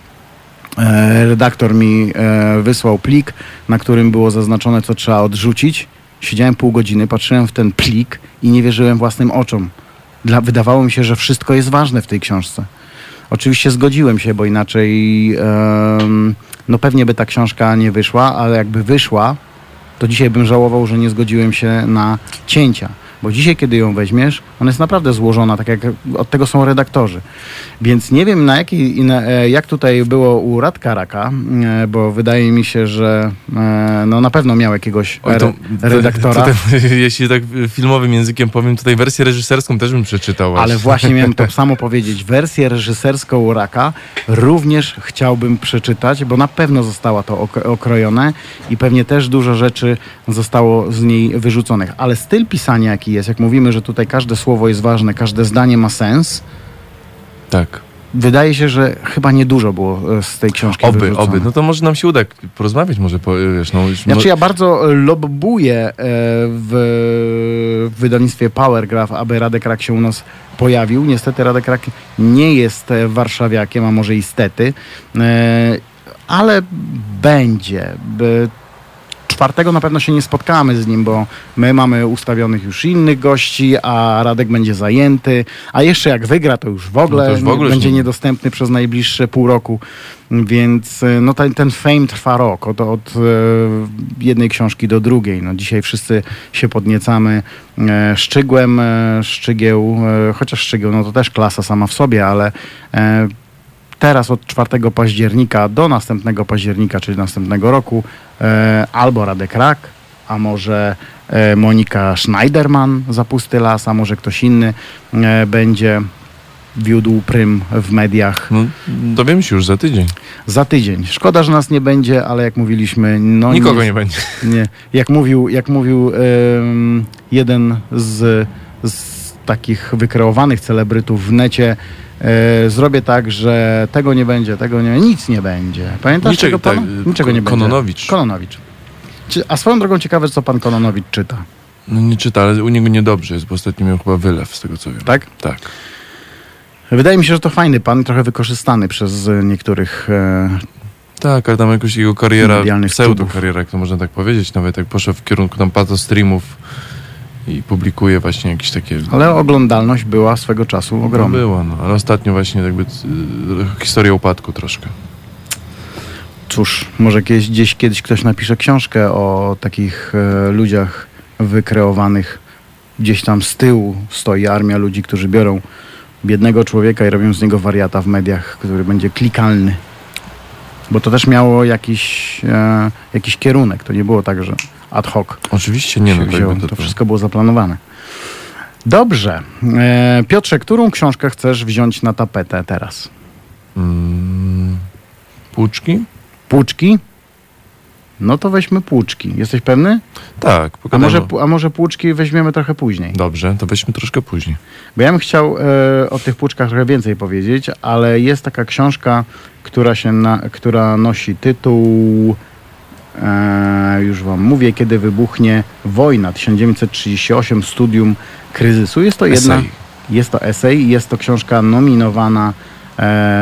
E, redaktor mi e, wysłał plik, na którym było zaznaczone, co trzeba odrzucić. Siedziałem pół godziny, patrzyłem w ten plik i nie wierzyłem własnym oczom. Dla, wydawało mi się, że wszystko jest ważne w tej książce. Oczywiście zgodziłem się, bo inaczej no pewnie by ta książka nie wyszła, ale jakby wyszła, to dzisiaj bym żałował, że nie zgodziłem się na cięcia. Bo dzisiaj, kiedy ją weźmiesz, ona jest naprawdę złożona, tak jak od tego są redaktorzy. Więc nie wiem, na jaki, na, e, jak tutaj było u Radka Raka, e, bo wydaje mi się, że e, no, na pewno miał jakiegoś Oj, to- re, redaktora. Tutaj, jeśli tak filmowym językiem powiem, tutaj wersję reżyserską też bym przeczytał. Właśnie. Ale właśnie miałem to samo powiedzieć. Wersję reżyserską Uraka również chciałbym przeczytać, bo na pewno została to ok- okrojone i pewnie też dużo rzeczy zostało z niej wyrzuconych. Ale styl pisania, jaki jest, jak mówimy, że tutaj każde słowo jest ważne, każde zdanie ma sens, Tak. wydaje się, że chyba niedużo było e, z tej książki Oby, wyrzucone. oby. No to może nam się uda porozmawiać może, po, wiesz, no, już, Znaczy ja bardzo lobbuję e, w w wydawnictwie Powergraph, aby Radek Rak się u nas pojawił. Niestety Radek Rak nie jest e, warszawiakiem, a może i stety, e, ale będzie. Czwartego na pewno się nie spotkamy z nim, bo my mamy ustawionych już innych gości, a Radek będzie zajęty. A jeszcze jak wygra, to już w ogóle, No już w ogóle będzie nie- niedostępny przez najbliższe pół roku. Więc e, no, ten, ten fame trwa rok, od, od e, jednej książki do drugiej. No, dzisiaj wszyscy się podniecamy e, Szczygłem, Szczygieł, chociaż Szczygieł no to też klasa sama w sobie, ale teraz od 4 października do następnego października, czyli następnego roku, albo Radek Rak, a może e, Monika Schneiderman za Pusty Las, a może ktoś inny e, będzie wiódł prym w mediach No, dowiemy się już za tydzień. za tydzień. Szkoda, że nas nie będzie, ale jak mówiliśmy, no Nikogo nie, nie będzie. nie. Jak mówił, jak mówił em, jeden z, z takich wykreowanych celebrytów w necie, e, zrobię tak, że tego nie będzie, tego nie nic nie będzie. Pamiętasz Niczego- tego pana? tak, Niczego nie będzie. Kononowicz. Kononowicz. Czy, a swoją drogą ciekawe, co pan Kononowicz czyta, No nie czyta, ale u niego niedobrze jest, bo ostatnio miał chyba wylew, z tego co wiem. tak? Tak. Wydaje mi się, że to fajny pan, trochę wykorzystany przez e, niektórych e, Tak, ale tam jakoś jego kariera, pseudo-kariera, jak to można tak powiedzieć, nawet jak poszedł w kierunku tam patostreamów i publikuje właśnie jakieś takie... ale oglądalność była swego czasu No ogromna. była, no, ale ostatnio właśnie jakby y, historia upadku troszkę. Cóż, może kiedyś, gdzieś kiedyś ktoś napisze książkę o takich e, ludziach wykreowanych. Gdzieś tam z tyłu stoi armia ludzi, którzy biorą biednego człowieka i robią z niego wariata w mediach, który będzie klikalny. Bo to też miało jakiś, e, jakiś kierunek. To nie było tak, że ad hoc Oczywiście nie, no to, wzięło. jakby To wszystko było zaplanowane. Dobrze. E, Piotrze, którą książkę chcesz wziąć na tapetę teraz? Mm, płuczki? Płuczki? No to weźmy płuczki. Jesteś pewny? Tak, A może, a może płuczki weźmiemy trochę później? Dobrze, to weźmy troszkę później. Bo ja bym chciał e, o tych płuczkach trochę więcej powiedzieć, ale jest taka książka, która, się na, która nosi tytuł, e, już wam mówię, kiedy wybuchnie wojna 1938, studium kryzysu. Jest to jedna, Esej. jest to esej, jest to książka nominowana,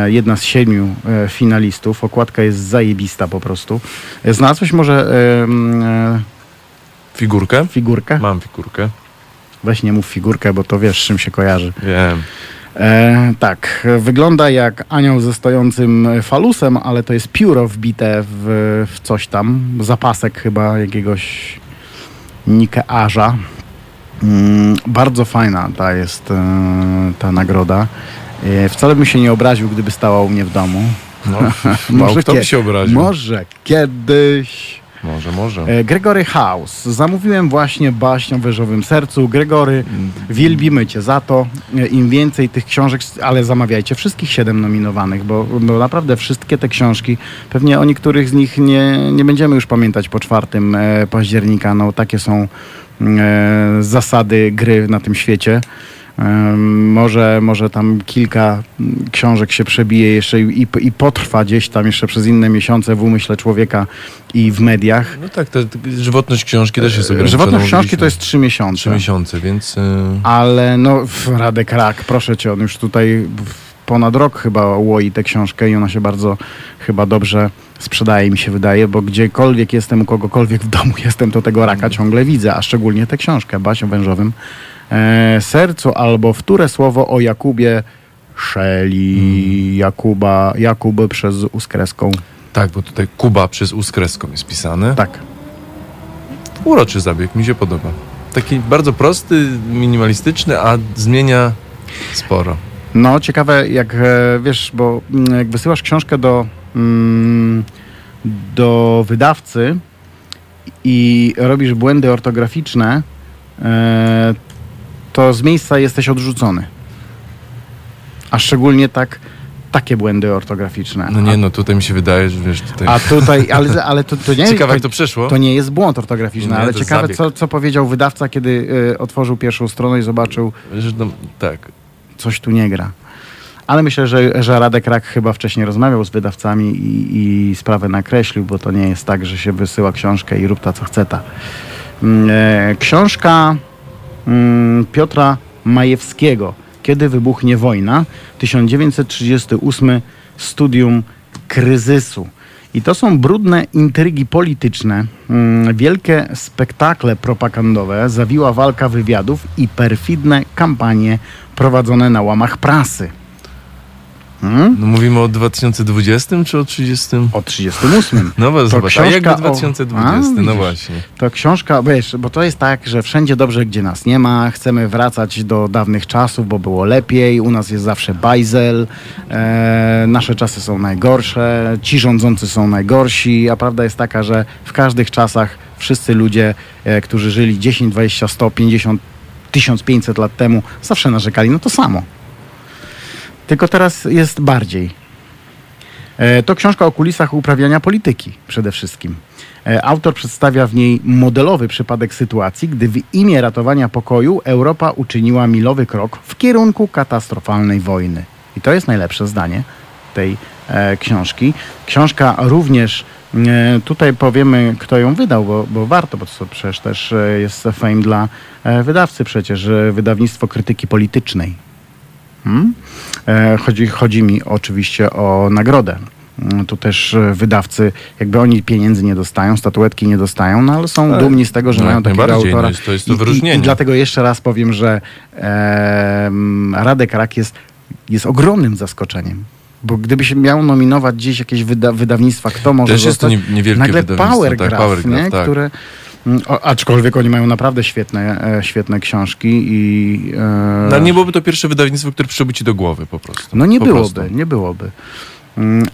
jedna z siedmiu e, finalistów. Okładka jest zajebista po prostu. E, Znalazłeś może e, e, Figurkę? figurkę? Mam figurkę. Weź nie mów figurkę, bo to wiesz, z czym się kojarzy. Wiem. E, tak, wygląda jak anioł ze stojącym falusem, ale to jest pióro wbite w, w coś tam. Zapasek chyba jakiegoś Nikearza. Mm, bardzo fajna ta jest e, ta nagroda. E, wcale bym się nie obraził, gdyby stała u mnie w domu. No, Może kto by się obraził? Może kiedyś. Może, może. E, Gregory House. Zamówiłem właśnie baśń o wyżowym sercu. Gregory, wielbimy cię za to. E, Im więcej tych książek, ale zamawiajcie wszystkich siedem nominowanych, bo, bo naprawdę wszystkie te książki, pewnie o niektórych z nich nie, nie będziemy już pamiętać po 4 e, października. No takie są e, zasady gry na tym świecie. Może, może tam kilka książek się przebije jeszcze i, i, potrwa gdzieś tam jeszcze przez inne miesiące w umyśle człowieka i w mediach. No tak, te, żywotność książki też jest ograniczona. Żywotność książki to jest trzy miesiące. Trzy miesiące, więc... y, Ale no, Radek Rak, proszę cię, on już tutaj ponad rok chyba łoi tę książkę i ona się bardzo chyba dobrze sprzedaje, mi się wydaje, bo gdziekolwiek jestem, u kogokolwiek w domu jestem, to tego raka ciągle widzę, a szczególnie tę książkę, Baś o wężowym sercu, albo wtóre słowo o Jakubie Szeli, Jakuba, Jakub przez U z kreską. Tak, bo tutaj Kuba przez U z kreską jest pisane. Tak. Uroczy zabieg, mi się podoba. Taki bardzo prosty, minimalistyczny, a zmienia sporo. No, ciekawe, jak e, wiesz, bo mm, jak wysyłasz książkę do, mm, do wydawcy i robisz błędy ortograficzne, e, to z miejsca jesteś odrzucony. A szczególnie tak, takie błędy ortograficzne. No nie, no tutaj mi się wydaje, że wiesz, tutaj... A, tutaj, ale, ale to, to nie Ciekawe, jak to przeszło. To nie jest błąd ortograficzny, Nie, ale to ciekawe, zabieg. co, co powiedział wydawca, kiedy y, otworzył pierwszą stronę i zobaczył, Że no, tak. coś tu nie gra. Ale myślę, że, że Radek Rak chyba wcześniej rozmawiał z wydawcami i, i sprawę nakreślił, bo to nie jest tak, że się wysyła książkę i rób ta co chce ta. E, Książka Piotra Majewskiego Kiedy wybuchnie wojna? 1938 Studium kryzysu. I to są brudne intrygi polityczne, mm, wielkie spektakle propagandowe, zawiła walka wywiadów i perfidne kampanie prowadzone na łamach prasy. Hmm? No mówimy o 2020 czy o 30? O 38. No bo zobacz, a jakby o- 2020, A, no właśnie. To książka, wiesz, bo to jest tak, że wszędzie dobrze, gdzie nas nie ma, chcemy wracać do dawnych czasów, bo było lepiej, u nas jest zawsze bajzel, e, nasze czasy są najgorsze, ci rządzący są najgorsi, a prawda jest taka, że w każdych czasach wszyscy ludzie, e, którzy żyli 10, 20, 100, 50, 1500 lat temu, zawsze narzekali na to samo. Tylko teraz jest bardziej. E, To książka o kulisach uprawiania polityki przede wszystkim. E, Autor przedstawia w niej modelowy przypadek sytuacji, gdy w imię ratowania pokoju Europa uczyniła milowy krok w kierunku katastrofalnej wojny. I to jest najlepsze zdanie tej e, książki. Książka również, e, tutaj powiemy, kto ją wydał, bo, bo warto, bo to przecież też e, jest fame dla e, wydawcy przecież, wydawnictwo krytyki politycznej. Hmm? E, Chodzi, chodzi mi oczywiście o nagrodę. Mm, Tu też e, wydawcy, jakby oni pieniędzy nie dostają, statuetki nie dostają, no ale są Tak. dumni z tego, że No, mają takiego autora. no jest- to jest to I- i, wyróżnienie. I dlatego jeszcze raz powiem, że em, Radek Rak jest, jest ogromnym zaskoczeniem. Bo gdyby się miał nominować gdzieś jakieś wyda, wydawnictwa, kto może Też jest to zostać? nie- niewielkie Nagle wydawnictwo, Powergraph, tak, Powergraph, nie? tak. które... mm, O, aczkolwiek oni mają naprawdę świetne, e, świetne książki i... E, No, nie byłoby to pierwsze wydawnictwo, które przyszłoby ci do głowy po prostu. no nie po byłoby, prostu. nie byłoby. Mm,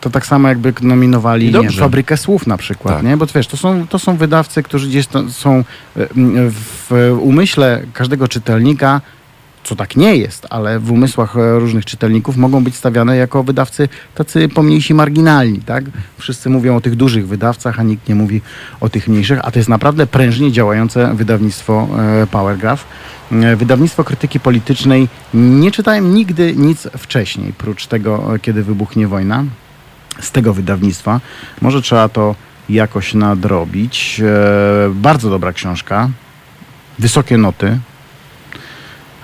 To tak samo jakby nominowali nie. Fabrykę Słów na przykład, Tak. nie? Bo wiesz, to są, to są wydawcy, którzy gdzieś to są e, w umyśle każdego czytelnika, co tak nie jest, ale w umysłach e, różnych czytelników mogą być stawiane jako wydawcy tacy pomniejsi, marginalni, tak? Wszyscy mówią o tych dużych wydawcach, a nikt nie mówi o tych mniejszych, a to jest naprawdę prężnie działające wydawnictwo e, Powergraph. E, Wydawnictwo krytyki politycznej nie czytałem nigdy nic wcześniej, prócz tego, kiedy wybuchnie wojna, z tego wydawnictwa. Może trzeba to jakoś nadrobić. Bardzo dobra książka, wysokie noty.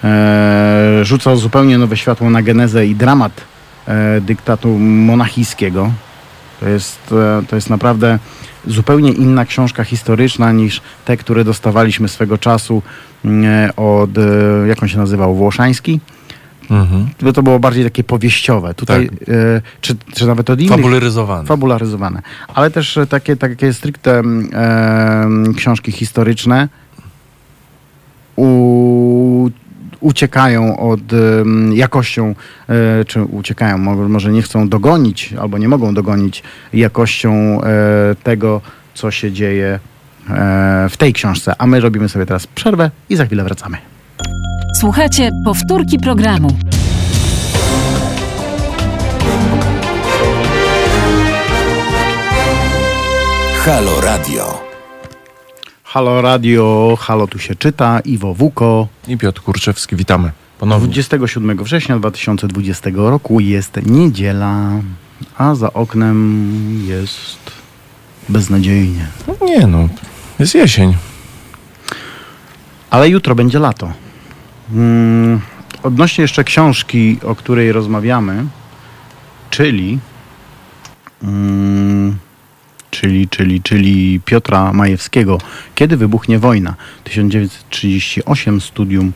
E, rzucał zupełnie nowe światło na genezę i dramat e, dyktatu monachijskiego. To jest, e, to jest naprawdę zupełnie inna książka historyczna niż te, które dostawaliśmy swego czasu mm, od, jak on się nazywał, Włoszański. Mhm. To było bardziej takie powieściowe. Tutaj, Tak. czy, czy nawet od innych Fabularyzowany. fabularyzowane. Ale też takie, takie stricte mm, książki historyczne u, uciekają od jakością, e, czy uciekają, mo- może nie chcą dogonić, albo nie mogą dogonić jakością e, tego, co się dzieje e, w tej książce. A my robimy sobie teraz przerwę i za chwilę wracamy. Słuchajcie powtórki programu. Halo Radio. Halo Radio, halo tu się czyta, Iwo Wuko. I Piotr Kurczewski, witamy ponownie. 27 września 2020 roku jest niedziela, a za oknem jest beznadziejnie. No nie no, jest jesień. Ale jutro będzie lato. Mm, odnośnie jeszcze książki, o której rozmawiamy, czyli, mm, czyli, czyli, czyli Piotra Majewskiego. Kiedy wybuchnie wojna? 1938, studium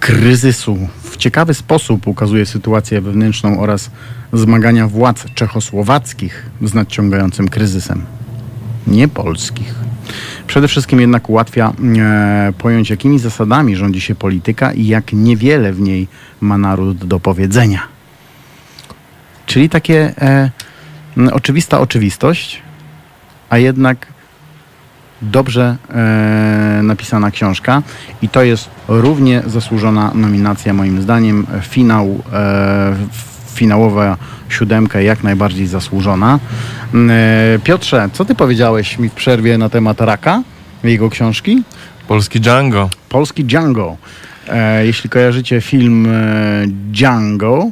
kryzysu w ciekawy sposób ukazuje sytuację wewnętrzną oraz zmagania władz czechosłowackich z nadciągającym kryzysem, nie polskich. Przede wszystkim jednak ułatwia e, pojąć, jakimi zasadami rządzi się polityka i jak niewiele w niej ma naród do powiedzenia. Czyli takie e, oczywista oczywistość, a jednak dobrze e, napisana książka i to jest równie zasłużona nominacja moim zdaniem. Finał, e, finałowa siódemka jak najbardziej zasłużona. Mm, E, Piotrze, co ty powiedziałeś mi w przerwie na temat Raka, jego książki? Polski Django. Polski Django. E, jeśli kojarzycie film e, Django,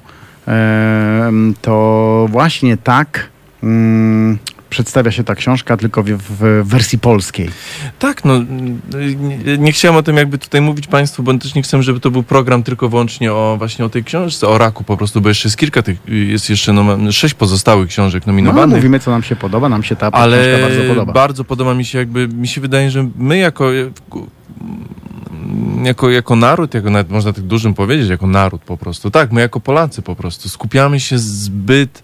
e, to właśnie tak mm, przedstawia się ta książka, tylko w, w wersji polskiej. Tak, no nie, nie chciałem o tym jakby tutaj mówić Państwu, bo też nie chcę, żeby to był program tylko wyłącznie o właśnie o tej książce, o raku po prostu, bo jeszcze jest kilka tych, jest jeszcze no, sześć pozostałych książek No, nominowanych. mówimy, co nam się podoba, nam się ta ale książka bardzo podoba. bardzo podoba mi się jakby, mi się wydaje, że my jako jako, jako naród, jako nawet można tak dużym powiedzieć, jako naród po prostu, tak, my jako Polacy po prostu skupiamy się zbyt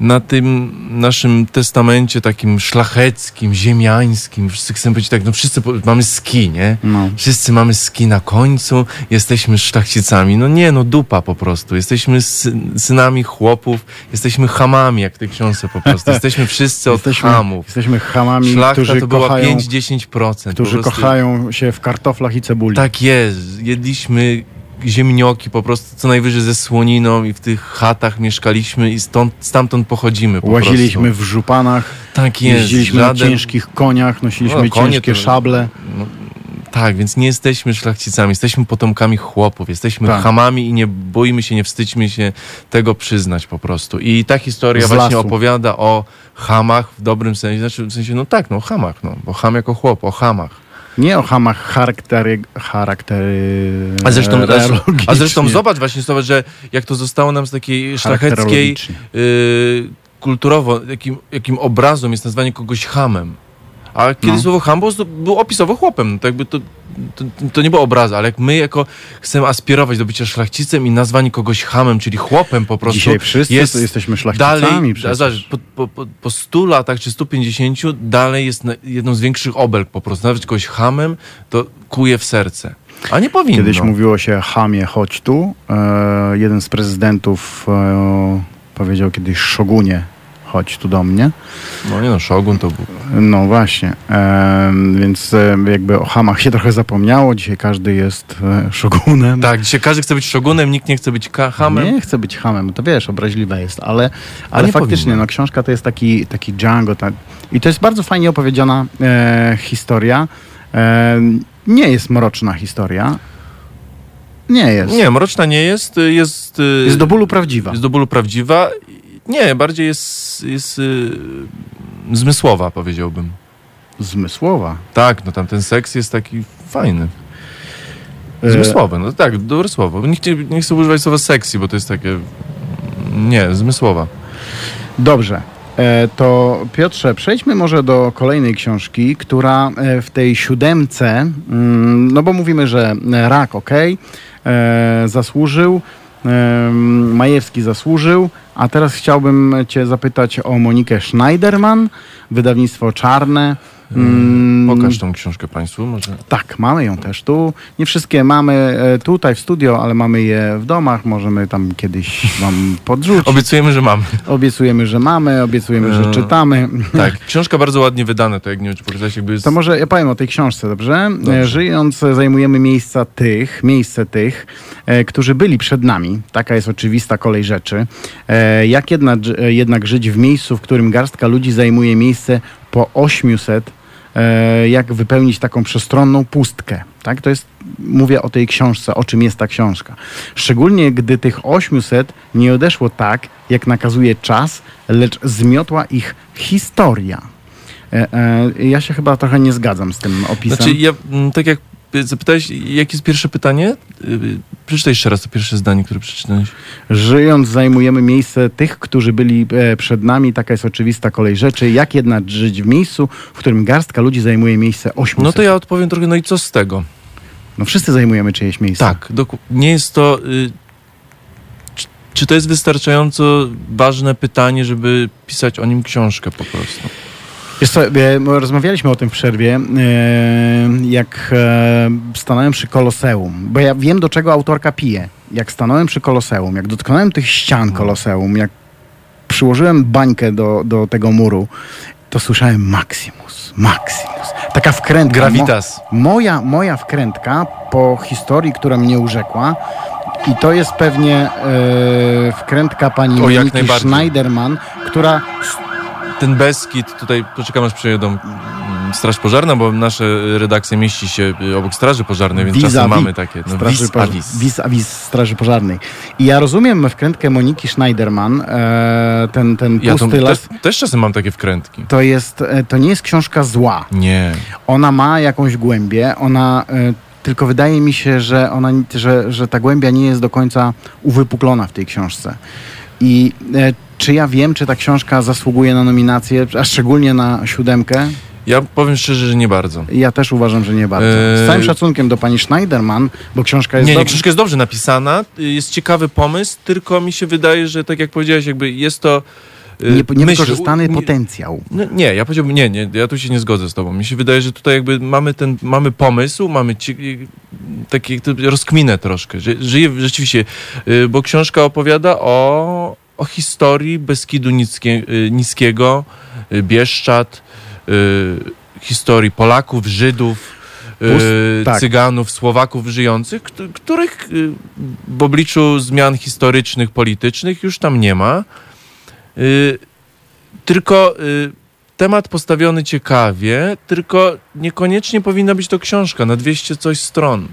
na tym naszym testamencie takim szlacheckim, ziemiańskim, wszyscy chcemy powiedzieć tak, no wszyscy mamy ski, nie? No. Wszyscy mamy ski na końcu, jesteśmy szlachcicami. No nie, no dupa po prostu. Jesteśmy sy synami chłopów, jesteśmy hamami, jak tej książce po prostu. Jesteśmy wszyscy od Jesteśmy, hamów. jesteśmy hamami, Szlachta którzy, to była kochają, 5-10%. którzy kochają się w kartoflach i cebuli. Tak jest. Jedliśmy ziemnioki po prostu co najwyżej ze słoniną i w tych chatach mieszkaliśmy i stąd, stamtąd pochodzimy po Łaziliśmy prostu. w żupanach, Tak jest. jeździliśmy Żaden- na ciężkich koniach, nosiliśmy No, konie ciężkie to- szable. No, tak, więc nie jesteśmy szlachcicami, jesteśmy potomkami chłopów, jesteśmy Tak. hamami i nie boimy się, nie wstydźmy się tego przyznać po prostu. I ta historia Z właśnie lasu. opowiada o hamach w dobrym sensie, znaczy w sensie, no tak, no o hamach, no, bo ham jako chłop, o hamach. Nie o hamach charaktery, charaktery A zresztą, a zresztą zobacz właśnie, zobacz, że jak to zostało nam z takiej szlacheckiej, y, kulturowo, jakim, jakim obrazem jest nazwanie kogoś hamem. A kiedy No. słowo ham było, był opisowo chłopem, to jakby to, to, to nie było obrazu, ale jak my jako chcemy aspirować do bycia szlachcicem i nazwanie kogoś hamem, czyli chłopem po prostu, Dzisiaj wszyscy jest jesteśmy szlachcicami dalej, po, po, po, po 100 latach czy 150 dalej jest jedną z większych obelg po prostu. Nawet kogoś hamem, to kuje w serce. A nie powinno. Kiedyś mówiło się hamie, chodź tu. E, jeden z prezydentów e, powiedział kiedyś szogunie, chodź tu do mnie. No nie no, Shogun to był. No właśnie, e, więc e, jakby o hamach się trochę zapomniało. Dzisiaj każdy jest e, szogunem. Tak, dzisiaj każdy chce być szogunem, nikt nie chce być hamem. Nie chcę być hamem, to wiesz, obraźliwe jest, ale, ale nie faktycznie powinno. no, książka to jest taki, taki Django. Ta, I to jest bardzo fajnie opowiedziana e, historia. E, nie jest mroczna historia. Nie jest. Nie, mroczna nie jest, jest... y, Jest do bólu prawdziwa. jest do bólu prawdziwa. Nie, bardziej jest, jest y, zmysłowa, powiedziałbym. Zmysłowa. Tak, no tam ten seks jest taki fajny. E, Zmysłowy, no tak, dobre słowo. Nie, chcę- nie chcę używać słowa sexy, bo to jest takie... Nie, zmysłowa. Dobrze. E, To Piotrze, przejdźmy może do kolejnej książki, która e, w tej siódemce, mm, no bo mówimy, że rak ok, zasłużył, Majewski zasłużył, a teraz chciałbym Cię zapytać o Monikę Schneiderman, wydawnictwo Czarne. Mm, Pokaż tą książkę Państwu, może. Tak, mamy ją też tu. Nie wszystkie mamy e, tutaj w studio, ale mamy je w domach. Możemy tam kiedyś Wam podrzucić. Obiecujemy, że mamy. Obiecujemy, że mamy, obiecujemy, że E, czytamy. Tak, książka bardzo ładnie wydana, to jak nie wiem, czy jakby jest... To może ja powiem o tej książce, dobrze? Dobrze. E, Żyjąc e, zajmujemy miejsca tych, miejsce tych, którzy byli przed nami. Taka jest oczywista kolej rzeczy. Jak jednak, jednak żyć w miejscu, w którym garstka ludzi zajmuje miejsce po 800, e, jak wypełnić taką przestronną pustkę. Tak? To jest, mówię o tej książce, o czym jest ta książka. Szczególnie gdy tych 800 nie odeszło tak, jak nakazuje czas, lecz zmiotła ich historia. E, e, ja się chyba trochę nie zgadzam z tym opisem. Znaczy, ja, tak jak zapytałeś, jakie jest pierwsze pytanie? Y, Przeczytaj jeszcze raz to pierwsze zdanie, które przeczytałeś. Żyjąc zajmujemy miejsce tych, którzy byli e, przed nami. Taka jest oczywista kolej rzeczy. Jak jednak żyć w miejscu, w którym garstka ludzi zajmuje miejsce 800? No to ja odpowiem trochę, no i co z tego? No wszyscy zajmujemy czyjeś miejsce. Tak, nie jest to. Y, czy to jest wystarczająco ważne pytanie, żeby pisać o nim książkę po prostu? Wiesz co, e, my rozmawialiśmy o tym w przerwie, e, jak e, stanąłem przy Koloseum, bo ja wiem, do czego autorka pije. Jak stanąłem przy Koloseum, jak dotknąłem tych ścian Koloseum, jak przyłożyłem bańkę do, do tego muru, to słyszałem Maximus, Maximus. Taka wkrętka. Gravitas. Mo, moja, moja wkrętka po historii, która mnie urzekła i to jest pewnie e, wkrętka pani O. Schneiderman, która Ten Beskid, tutaj poczekam aż przyjedą mm, Straż Pożarna, bo nasza redakcja mieści się y, obok Straży Pożarnej, więc czasem mamy takie. No, Straży vis a vis. vis a vis Straży Pożarnej. I ja rozumiem wkrętkę Moniki Schneiderman, e, ten, ten Ja to pusty też, las. też czasem mam takie wkrętki. To, jest, e, to nie jest książka zła. Nie. Ona ma jakąś głębię, ona e, tylko wydaje mi się, że, ona, że, że ta głębia nie jest do końca uwypuklona w tej książce. I e, czy ja wiem, czy ta książka zasługuje na nominację, a szczególnie na siódemkę? Ja powiem szczerze, że nie bardzo. Ja też uważam, że nie bardzo. Z całym szacunkiem do pani Schneiderman, bo książka jest Nie, nie, książka jest dobrze napisana, jest ciekawy pomysł, tylko mi się wydaje, że tak jak powiedziałeś, jakby jest to. Y, Nie, myśl- niewykorzystany nie- potencjał. No, nie, ja powiedziałbym, nie, nie, ja tu się nie zgodzę z tobą. Mi się wydaje, że tutaj jakby mamy ten, mamy pomysł, mamy ci, taki rozkminę troszkę, żyje rzeczywiście, y, bo książka opowiada o, o historii Beskidu Nickie, y, Niskiego, Bieszczad, historii Polaków, Żydów, Pust- tak. Cyganów, Słowaków żyjących, któ- których w obliczu zmian historycznych, politycznych już tam nie ma. Y, tylko y, temat postawiony ciekawie, tylko niekoniecznie powinna być to książka na 200 coś stron.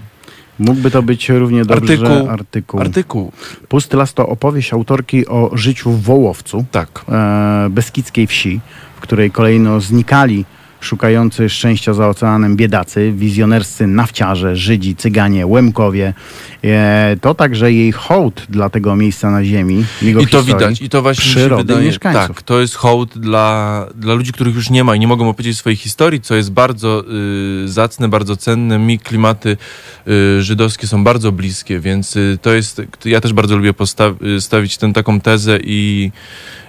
Mógłby to być równie dobrze Artykuł. artykuł. Artykuł. Pusty las to opowieść autorki o życiu w Wołowcu, Tak. e, beskidzkiej wsi, w której kolejno znikali szukający szczęścia za oceanem biedacy, wizjonerscy nafciarze, Żydzi, Cyganie, Łemkowie. E, to także jej hołd dla tego miejsca na ziemi, jego I to widać, i to właśnie się przyrody i wydaje, mieszkańców. tak, to jest hołd dla, dla ludzi, których już nie ma i nie mogą opowiedzieć swojej historii, co jest bardzo y, zacne, bardzo cenne. Mi klimaty y, żydowskie są bardzo bliskie, więc y, to jest, ja też bardzo lubię postawić stawić tę taką tezę i,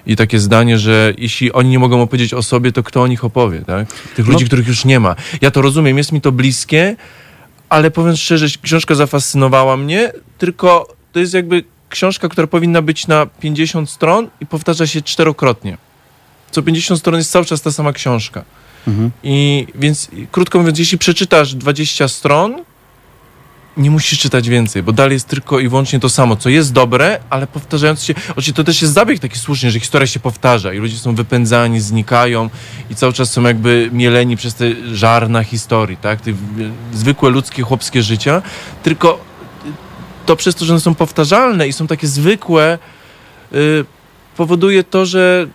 i takie zdanie, że jeśli oni nie mogą opowiedzieć o sobie, to kto o nich opowie, tak? Tych No. ludzi, których już nie ma. Ja to rozumiem, jest mi to bliskie, ale powiem szczerze, książka zafascynowała mnie, tylko to jest jakby książka, która powinna być na 50 stron i powtarza się czterokrotnie. Co 50 stron jest cały czas ta sama książka. Mhm. I więc krótko mówiąc, jeśli przeczytasz 20 stron, nie musisz czytać więcej, bo dalej jest tylko i wyłącznie to samo, co jest dobre, ale powtarzając się. Oczywiście to też jest zabieg taki słuszny, że historia się powtarza i ludzie są wypędzani, znikają i cały czas są jakby mieleni przez te żarna historii, tak? Te zwykłe ludzkie, chłopskie życia. Tylko to przez to, że one są powtarzalne i są takie zwykłe, y, powoduje to, że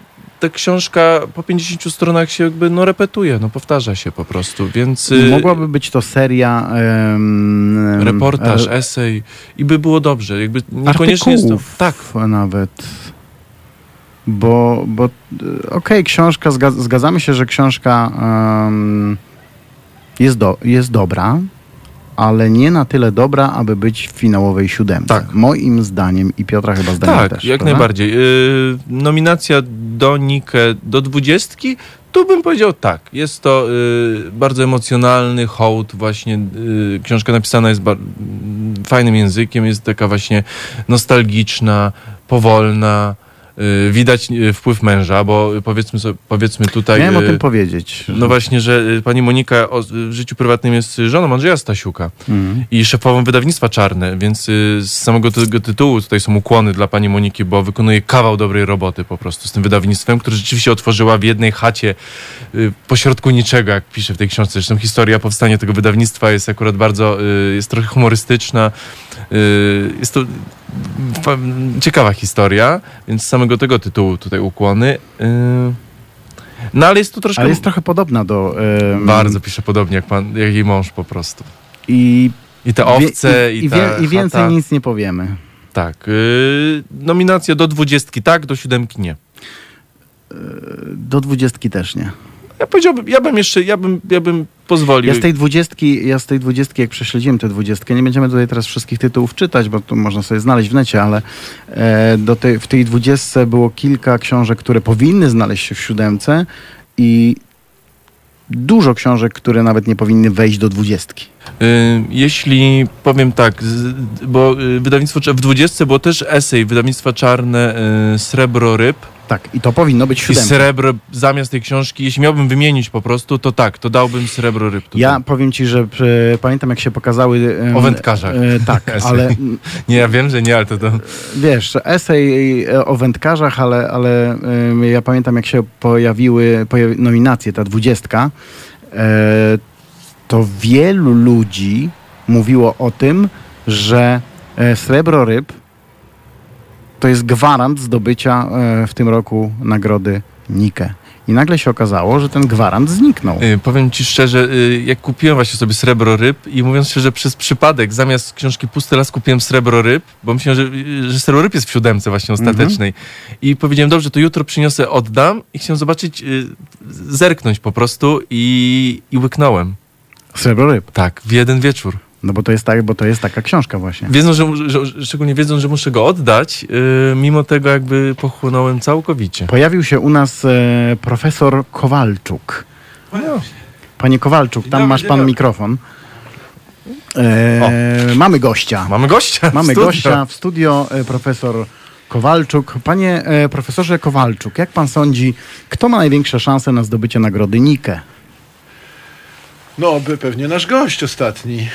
ta książka po 50 stronach się jakby no repetuje, no powtarza się po prostu, więc y, Mogłaby być to seria em, reportaż, e, esej i by było dobrze, jakby niekoniecznie jest to, tak, nawet. Bo, bo e, okej, książka, zga- zgadzamy się, że książka em, jest, do, jest dobra, ale nie na tyle dobra, aby być w finałowej siódemce. Tak. Moim zdaniem i Piotra chyba zdaniem tak, też. jak prawda? najbardziej. Y, nominacja do Nikę do dwudziestki, tu bym powiedział tak, jest to y, bardzo emocjonalny hołd, właśnie y, książka napisana jest bar- fajnym językiem, jest taka właśnie nostalgiczna, powolna, widać y, wpływ męża, bo powiedzmy, sobie, powiedzmy tutaj... Miałem o y, tym powiedzieć. No właśnie, że y, pani Monika w życiu prywatnym jest żoną Andrzeja Stasiuka Mhm. i szefową wydawnictwa Czarne, więc y, z samego tego tytułu tutaj są ukłony dla pani Moniki, bo wykonuje kawał dobrej roboty po prostu z tym wydawnictwem, które rzeczywiście otworzyła w jednej chacie y, pośrodku niczego, jak pisze w tej książce. Zresztą historia powstania tego wydawnictwa jest akurat bardzo, y, jest trochę humorystyczna. Y, jest to ciekawa historia, więc z samego tego tytułu tutaj ukłony. Y, no ale jest to troszkę... Ale jest trochę podobna do... Bardzo pisze podobnie jak, pan, jak jej mąż po prostu. I, I te owce, i, i, i, wie, i więcej chata. nic nie powiemy. Tak. Yy, nominacja do dwudziestki tak, do siódemki nie. Do dwudziestki też nie. Ja powiedziałbym, ja bym jeszcze, ja bym, ja bym pozwolił. Ja z tej dwudziestki, ja z tej dwudziestki, jak prześledziłem tę dwudziestkę, nie będziemy tutaj teraz wszystkich tytułów czytać, bo tu można sobie znaleźć w necie, ale e, do tej, w tej dwudziestce było kilka książek, które powinny znaleźć się w siódemce i dużo książek, które nawet nie powinny wejść do dwudziestki. Y, Jeśli powiem tak, bo y, wydawnictwo w 20 było też esej wydawnictwa Czarne y, Srebro Ryb Tak, i to powinno być w i. Srebro zamiast tej książki, jeśli miałbym wymienić po prostu, to tak, to dałbym Srebro Ryb. Tutaj. Ja powiem ci, że e, pamiętam jak się pokazały... em, O wędkarzach. E, tak, ale Nie, ja wiem, że nie, ale to, to wiesz, esej e, o wędkarzach, ale, ale ja pamiętam jak się pojawiły pojawi, nominacje, ta dwudziestka, e, to wielu ludzi mówiło o tym, że e, Srebro Ryb to jest gwarant zdobycia e, w tym roku nagrody Nike. I nagle się okazało, że ten gwarant zniknął. Y, powiem ci szczerze, y, jak kupiłem właśnie sobie srebro ryb i mówiąc szczerze, przez przypadek zamiast książki Pusty Las kupiłem srebro ryb, bo myślałem, że, że srebro ryb jest w siódemce właśnie ostatecznej. I powiedziałem, dobrze, to jutro przyniosę, oddam i chciałem zobaczyć, zerknąć po prostu i, i łyknąłem. Srebro Ryb. Tak, w jeden wieczór. No bo to jest, tak, bo to jest taka książka właśnie. Wiedząc, że, że, że szczególnie wiedząc, że muszę go oddać, y, mimo tego jakby pochłonąłem całkowicie. Pojawił się u nas e, profesor Kowalczuk. Panie Kowalczuk, tam masz pan mikrofon. E, mamy gościa. Mamy gościa. w Mamy studio. gościa w studio, e, profesor Kowalczuk. Panie e, profesorze Kowalczuk, jak pan sądzi, kto ma największe szanse na zdobycie nagrody Nike? No, by pewnie nasz gość ostatni.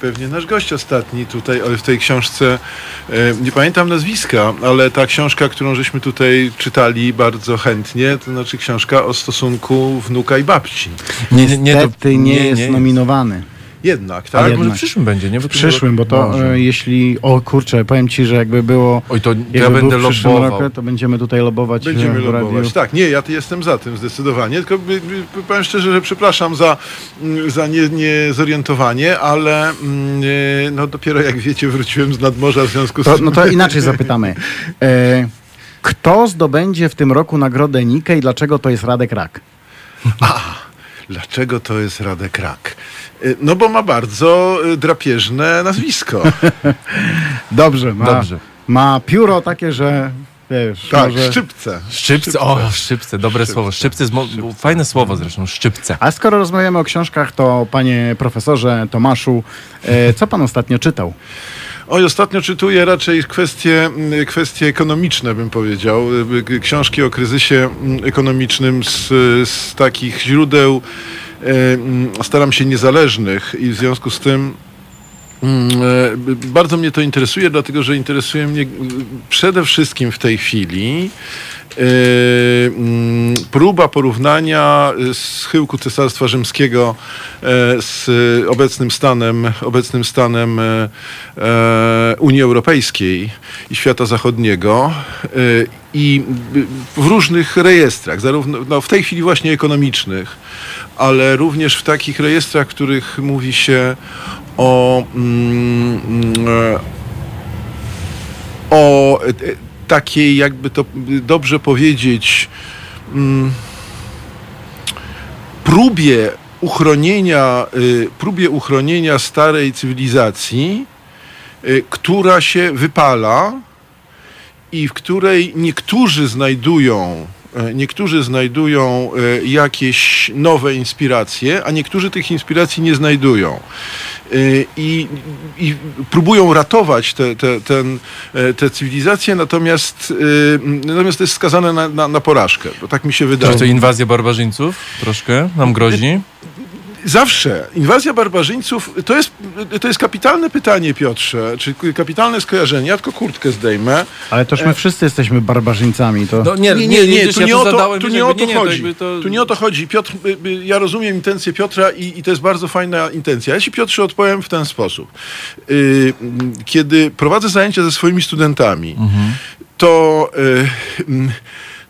Pewnie nasz gość ostatni tutaj, ale w tej książce, e, nie pamiętam nazwiska, ale ta książka, którą żeśmy tutaj czytali bardzo chętnie, to znaczy książka o stosunku wnuka i babci. Nie, nie, nie, to- Niestety nie, jest nominowany. Jednak, Ale tak? jednak. może w przyszłym będzie, nie? Bo W przyszłym, bo to Może. e, jeśli... O kurczę, powiem ci, że jakby było... Oj, to Jakby ja był będę w przyszłym lobował. roku, to będziemy tutaj lobować Będziemy w radiu. lobować. Tak, nie, ja jestem za tym zdecydowanie, tylko by, by, powiem szczerze, że przepraszam za, mm, za nie, niezorientowanie, ale mm, e, no dopiero jak wiecie wróciłem z nadmorza w związku z To, tym... no to inaczej zapytamy. E, kto zdobędzie w tym roku nagrodę Nike i dlaczego to jest Radek Rak? Dlaczego to jest Radek Rak? Y, No bo ma bardzo y, drapieżne nazwisko. Dobrze, ma, Dobrze. ma pióro takie, że wiesz, Tak, może... szczypce. Szczypce, o, szczypce, dobre słowo. Szczypce, jest mo- fajne słowo zresztą, szczypce. A skoro rozmawiamy o książkach, to panie profesorze Tomaszu, e, co pan ostatnio czytał? Oj, ostatnio czytuję raczej kwestie, mm, kwestie ekonomiczne, bym powiedział. Y, y, Książki o kryzysie mm, ekonomicznym z, z takich źródeł y, mm, staram się niezależnych i w związku z tym bardzo mnie to interesuje, dlatego że interesuje mnie przede wszystkim w tej chwili próba porównania y, schyłku Cesarstwa Rzymskiego e, z obecnym stanem, obecnym stanem Unii Europejskiej i świata zachodniego i w różnych rejestrach, zarówno no, w tej chwili właśnie ekonomicznych, ale również w takich rejestrach, w których mówi się o mm, mm, e, o e, takiej, jakby to dobrze powiedzieć, mm, próbie uchronienia, y, próbie uchronienia starej cywilizacji, y, która się wypala i w której niektórzy znajdują e, Niektórzy znajdują jakieś nowe inspiracje, a niektórzy tych inspiracji nie znajdują. E, I, i próbują ratować te, te, ten, e, te cywilizacje, natomiast, e, natomiast to jest skazane na, na, na porażkę. Bo tak mi się wydaje. Czy to inwazja barbarzyńców troszkę nam grozi? Zawsze. Inwazja barbarzyńców to jest, to jest kapitalne pytanie, Piotrze, czy kapitalne skojarzenie. Ja tylko kurtkę zdejmę. Ale toż my wszyscy jesteśmy barbarzyńcami. To... No nie, Nie, nie, tu nie o to, tu nie o to chodzi. Tu nie o to chodzi. Piotr, y, y, ja rozumiem intencję Piotra i, i to jest bardzo fajna intencja. Ja ci, Piotrze, odpowiem w ten sposób. Y, Kiedy prowadzę zajęcia ze swoimi studentami, Mhm. to y, mm,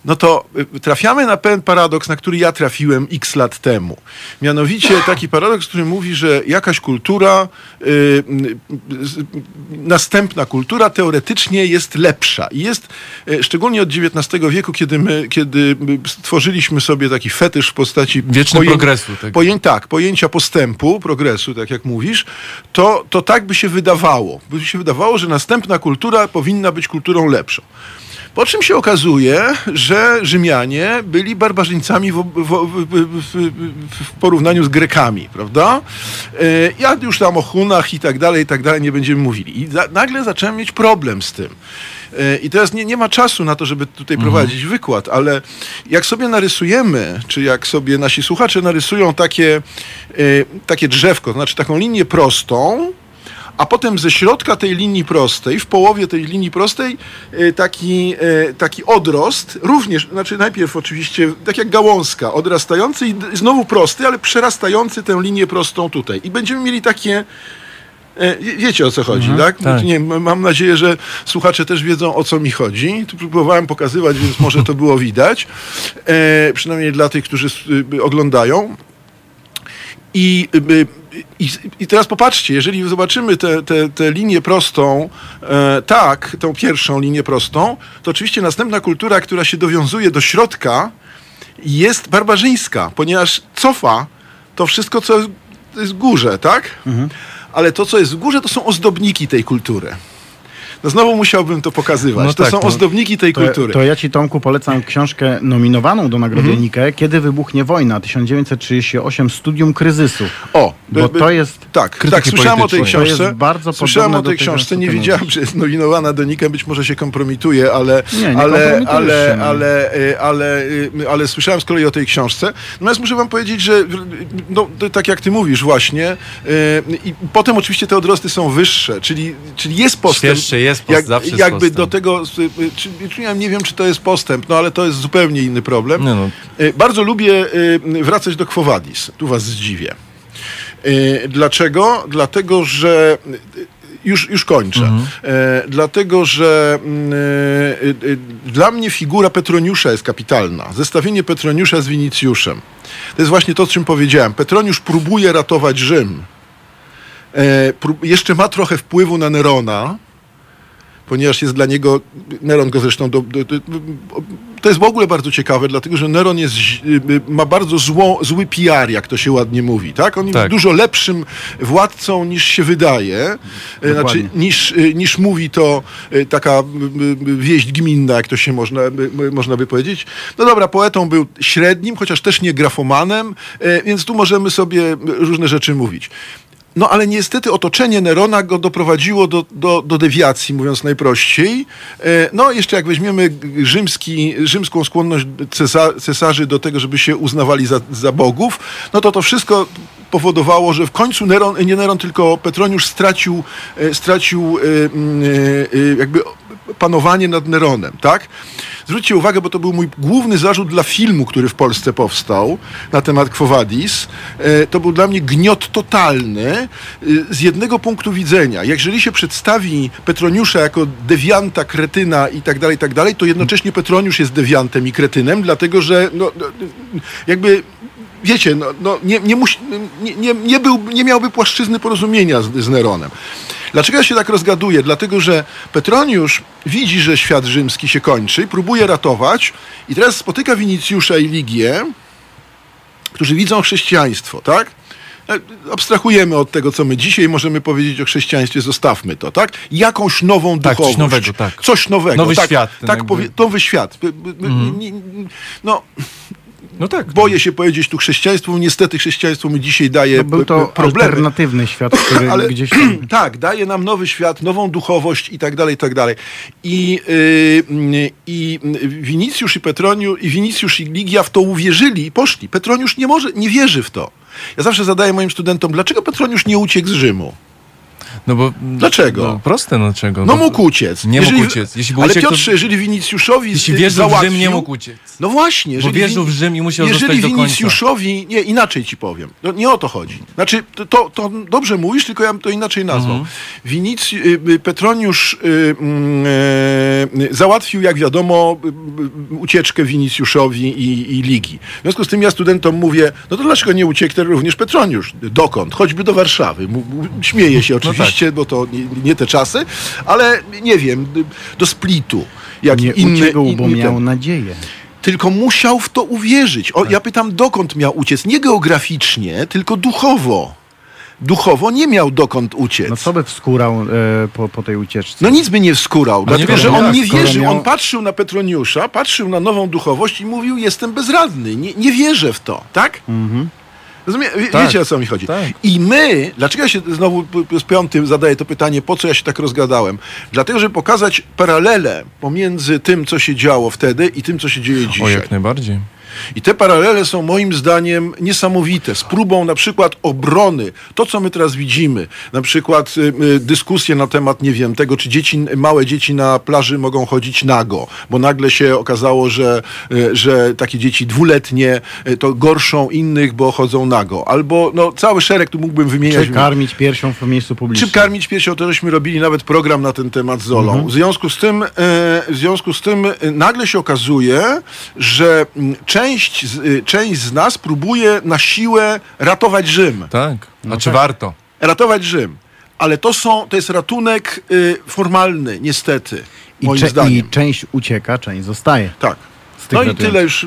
no to y, trafiamy na pewien paradoks, na który ja trafiłem x lat temu. Mianowicie taki paradoks, który mówi, że jakaś kultura, y, y, następna kultura teoretycznie jest lepsza. I jest szczególnie od XIX wieku, kiedy my, kiedy stworzyliśmy sobie taki fetysz w postaci Wieczny progresu, tak. Poję, tak, pojęcia postępu, progresu, tak jak mówisz, to, to tak by się wydawało. By się wydawało, że następna kultura powinna być kulturą lepszą. Po czym się okazuje, że Rzymianie byli barbarzyńcami w, w, w, w, porównaniu z Grekami, prawda? E, Ja już tam o Hunach i tak dalej, i tak dalej nie będziemy mówili. I nagle zacząłem mieć problem z tym. E, I teraz nie, nie ma czasu na to, żeby tutaj prowadzić wykład, ale jak sobie narysujemy, czy jak sobie nasi słuchacze narysują takie, e, takie drzewko, to znaczy taką linię prostą, a potem ze środka tej linii prostej, w połowie tej linii prostej, e, taki, e, taki odrost, również, znaczy najpierw oczywiście, tak jak gałązka, odrastający i znowu prosty, ale przerastający tę linię prostą tutaj. I będziemy mieli takie. wie- Wiecie o co chodzi, tak? tak. Nie, mam nadzieję, że słuchacze też wiedzą o co mi chodzi. Tu próbowałem pokazywać, więc może to było widać. E, przynajmniej dla tych, którzy y, oglądają. I, y, i, I teraz popatrzcie, jeżeli zobaczymy tę linię prostą, e, tak, tą pierwszą linię prostą, to oczywiście następna kultura, która się dowiązuje do środka, jest barbarzyńska, ponieważ cofa to wszystko, co jest, jest w górze, tak? Ale to, co jest w górze, to są ozdobniki tej kultury. No znowu musiałbym to pokazywać. No to tak, są to- ozdobniki tej To, kultury. to ja ci, Tomku, polecam książkę nominowaną do Nagrody Nike, Kiedy wybuchnie wojna, 1938, Studium kryzysu. O, Bo to jest... Tak, tak, słyszałem o tej książce. To jest bardzo słyszałem o tej książce, nie wiedziałem, że jest nominowana do Nika, być może się kompromituje, ale, Nie, nie ale, ale, się, no. ale, y, ale, y, ale słyszałem z kolei o tej książce. Natomiast muszę wam powiedzieć, że no, tak jak ty mówisz właśnie, y, i potem oczywiście te odrosty są wyższe, czyli, czyli jest postęp. Świeższe jest post- zawsze jest Jakby postęp. do tego, y, y, czy, czy ja nie wiem, czy to jest postęp, no ale to jest zupełnie inny problem. No. Y, Bardzo lubię y, wracać do Quo Vadis. Tu was zdziwię. Y, Dlaczego? Dlatego, że y, już, już kończę. E, dlatego, że y, y, dla mnie figura Petroniusza jest kapitalna. Zestawienie Petroniusza z Winicjuszem. To jest właśnie to, o czym powiedziałem. Petroniusz próbuje ratować Rzym. E, prób- jeszcze ma trochę wpływu na Nerona, ponieważ jest dla niego, Neron go zresztą, do, do, do, to jest w ogóle bardzo ciekawe, dlatego że Neron jest, ź- y, ma bardzo zło, zły PR, jak to się ładnie mówi, tak? On jest Tak. dużo lepszym władcą niż się wydaje, e, znaczy niż, y, niż mówi to y, taka y, y, wieść gminna, jak to się można, można by powiedzieć. No dobra, poetą był średnim, chociaż też nie grafomanem, e, więc tu możemy sobie różne rzeczy mówić. No ale niestety otoczenie Nerona go doprowadziło do, do, do dewiacji, mówiąc najprościej. E, No jeszcze jak weźmiemy rzymski, rzymską skłonność cesa, cesarzy do tego, żeby się uznawali za, za bogów, no to to wszystko powodowało, że w końcu Neron, nie Neron, tylko Petroniusz stracił, e, stracił e, jakby panowanie nad Neronem, tak? Zwróćcie uwagę, bo to był mój główny zarzut dla filmu, który w Polsce powstał na temat Quo Vadis. E, To był dla mnie gniot totalny e, z jednego punktu widzenia. Jeżeli się przedstawi Petroniusza jako dewianta, kretyna i tak dalej, tak dalej, to jednocześnie Petroniusz jest dewiantem i kretynem, dlatego że no, no, jakby wiecie, no, no, nie, nie, musi, nie, nie, nie, był, nie miałby płaszczyzny porozumienia z, z Neronem. Dlaczego ja się tak rozgaduję? Dlatego, że Petroniusz widzi, że świat rzymski się kończy, próbuje ratować i teraz spotyka Winicjusza i Ligię, którzy widzą chrześcijaństwo, tak? E, Abstrahujemy od tego, co my dzisiaj możemy powiedzieć o chrześcijaństwie, zostawmy to, tak? Jakąś nową Tak, coś duchowość. nowego, tak. Coś nowego. Nowy tak, świat, Tak, jakby- powie, nowy świat. Nie- No, No tak. boję się powiedzieć tu chrześcijaństwo. Niestety chrześcijaństwo mi dzisiaj daje To był to problemy. alternatywny świat, który Ale gdzieś tam... tak, daje nam nowy świat, nową duchowość i tak dalej, i tak dalej. I, yy, i Winicjusz i Petroniu, i Winicjusz i Ligia w to uwierzyli i poszli. Petroniusz nie może, nie wierzy w to. Ja zawsze zadaję moim studentom, dlaczego Petroniusz nie uciekł z Rzymu? No bo, Dlaczego? No, proste, no dlaczego? No mógł uciec. Nie mógł uciec. Jeśli ale uciekł, to- Piotrze, jeżeli Winicjuszowi Jeśli y, wierzył w załatwił, Rzym, nie mógł uciec. No właśnie. Bo Jeżeli wierzył Win- w Rzym i musiał Jeżeli zostać do końca. Winicjuszowi, nie, inaczej ci powiem. No, nie o to chodzi. Znaczy, to, to, to dobrze mówisz, tylko ja bym to inaczej nazwał. Mhm. Winic, y, y, Petroniusz y, mm, y, załatwił, jak wiadomo, y, y, ucieczkę Winicjuszowi i, i Ligi. W związku z tym ja studentom mówię, no to dlaczego nie uciekł również Petroniusz? Dokąd? Choćby do Warszawy. Śmieje się oczywiście, bo to nie, nie te czasy, ale nie wiem, do Splitu. Jak Nie inny, uciekł, bo inny miał ten. nadzieję. Tylko musiał w to uwierzyć. O, ja pytam, dokąd miał uciec? Nie geograficznie, tylko duchowo. Duchowo nie miał dokąd uciec. No co by wskórał e, po, po tej ucieczce? No nic by nie wskurał, nie dlatego że wiadomo, on jak, nie wierzył. miał- On patrzył na Petroniusza, patrzył na nową duchowość i mówił, jestem bezradny, nie, nie wierzę w to, tak? Rozumie, wie, Tak. Wiecie o co mi chodzi. Tak. I my, dlaczego ja się znowu z piątym zadaję to pytanie, po co ja się tak rozgadałem? Dlatego, żeby pokazać paralelę pomiędzy tym, co się działo wtedy i tym, co się dzieje O, dzisiaj. jak najbardziej. I te paralele są moim zdaniem niesamowite. Z próbą na przykład obrony, to co my teraz widzimy, na przykład y, y, dyskusje na temat, nie wiem, tego, czy dzieci, małe dzieci na plaży mogą chodzić nago, bo nagle się okazało, że, y, że takie dzieci dwuletnie to gorszą innych, bo chodzą nago. Albo no, cały szereg tu mógłbym wymieniać. Czy karmić piersią w miejscu publicznym? Czym karmić piersią, to żeśmy robili nawet program na ten temat z Zolą. Mhm. W związku z tym, w związku z tym nagle się okazuje, że mm, część z, e, część z nas próbuje na siłę ratować Rzym. Tak. A czy tak. warto? Ratować Rzym. Ale to, są, to jest ratunek y, formalny, niestety, I, moim cze- zdaniem. I część ucieka, część zostaje. Tak. No i tyle już.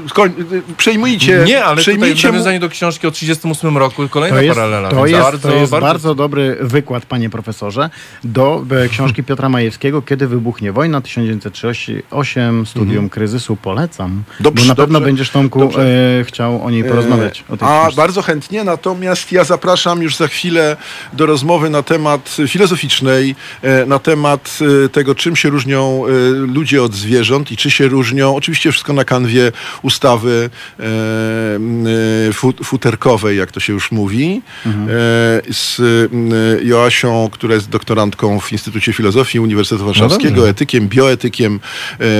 Przejmujcie. Nie, ale tutaj w przejmijcie mu- do książki o 38 roku kolejna To jest, paralela. to, jest, bardzo, to jest bardzo, bardzo, dobry wykład, panie profesorze, do e, książki Piotra Majewskiego, Kiedy wybuchnie wojna, 1938, studium kryzysu, polecam. Dobrze, bo na pewno dobrze, będziesz, Tomku, dobrze. e, chciał o niej porozmawiać. O tej A książce. bardzo chętnie, natomiast ja zapraszam już za chwilę do rozmowy na temat filozoficznej, e, na temat e, tego, czym się różnią e, ludzie od zwierząt i czy się różnią, oczywiście wszystko na kanwie ustawy e, e, fu- futerkowej, jak to się już mówi, Mhm. e, z Joasią, która jest doktorantką w Instytucie Filozofii Uniwersytetu Warszawskiego, dobrze. etykiem, bioetykiem,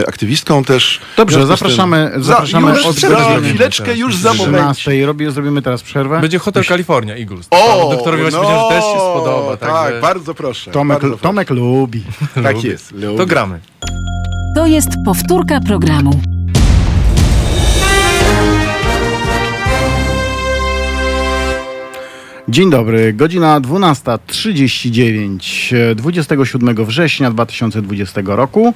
aktywistką też. Dobrze, W związku z tym- zapraszamy- Za- zapraszamy już od za chwileczkę, już za moment. 13 robi, zrobimy teraz przerwę. Będzie Hotel California, Eagles. O, Doktorowi właśnie powiedziałem, że też się spodoba. Tak, Także bardzo proszę. Tomek, bardzo proszę. Tomek lubi. Tak jest. lubię. To gramy. To jest powtórka programu. Dzień dobry, godzina 12.39, e, 27 września 2020 roku.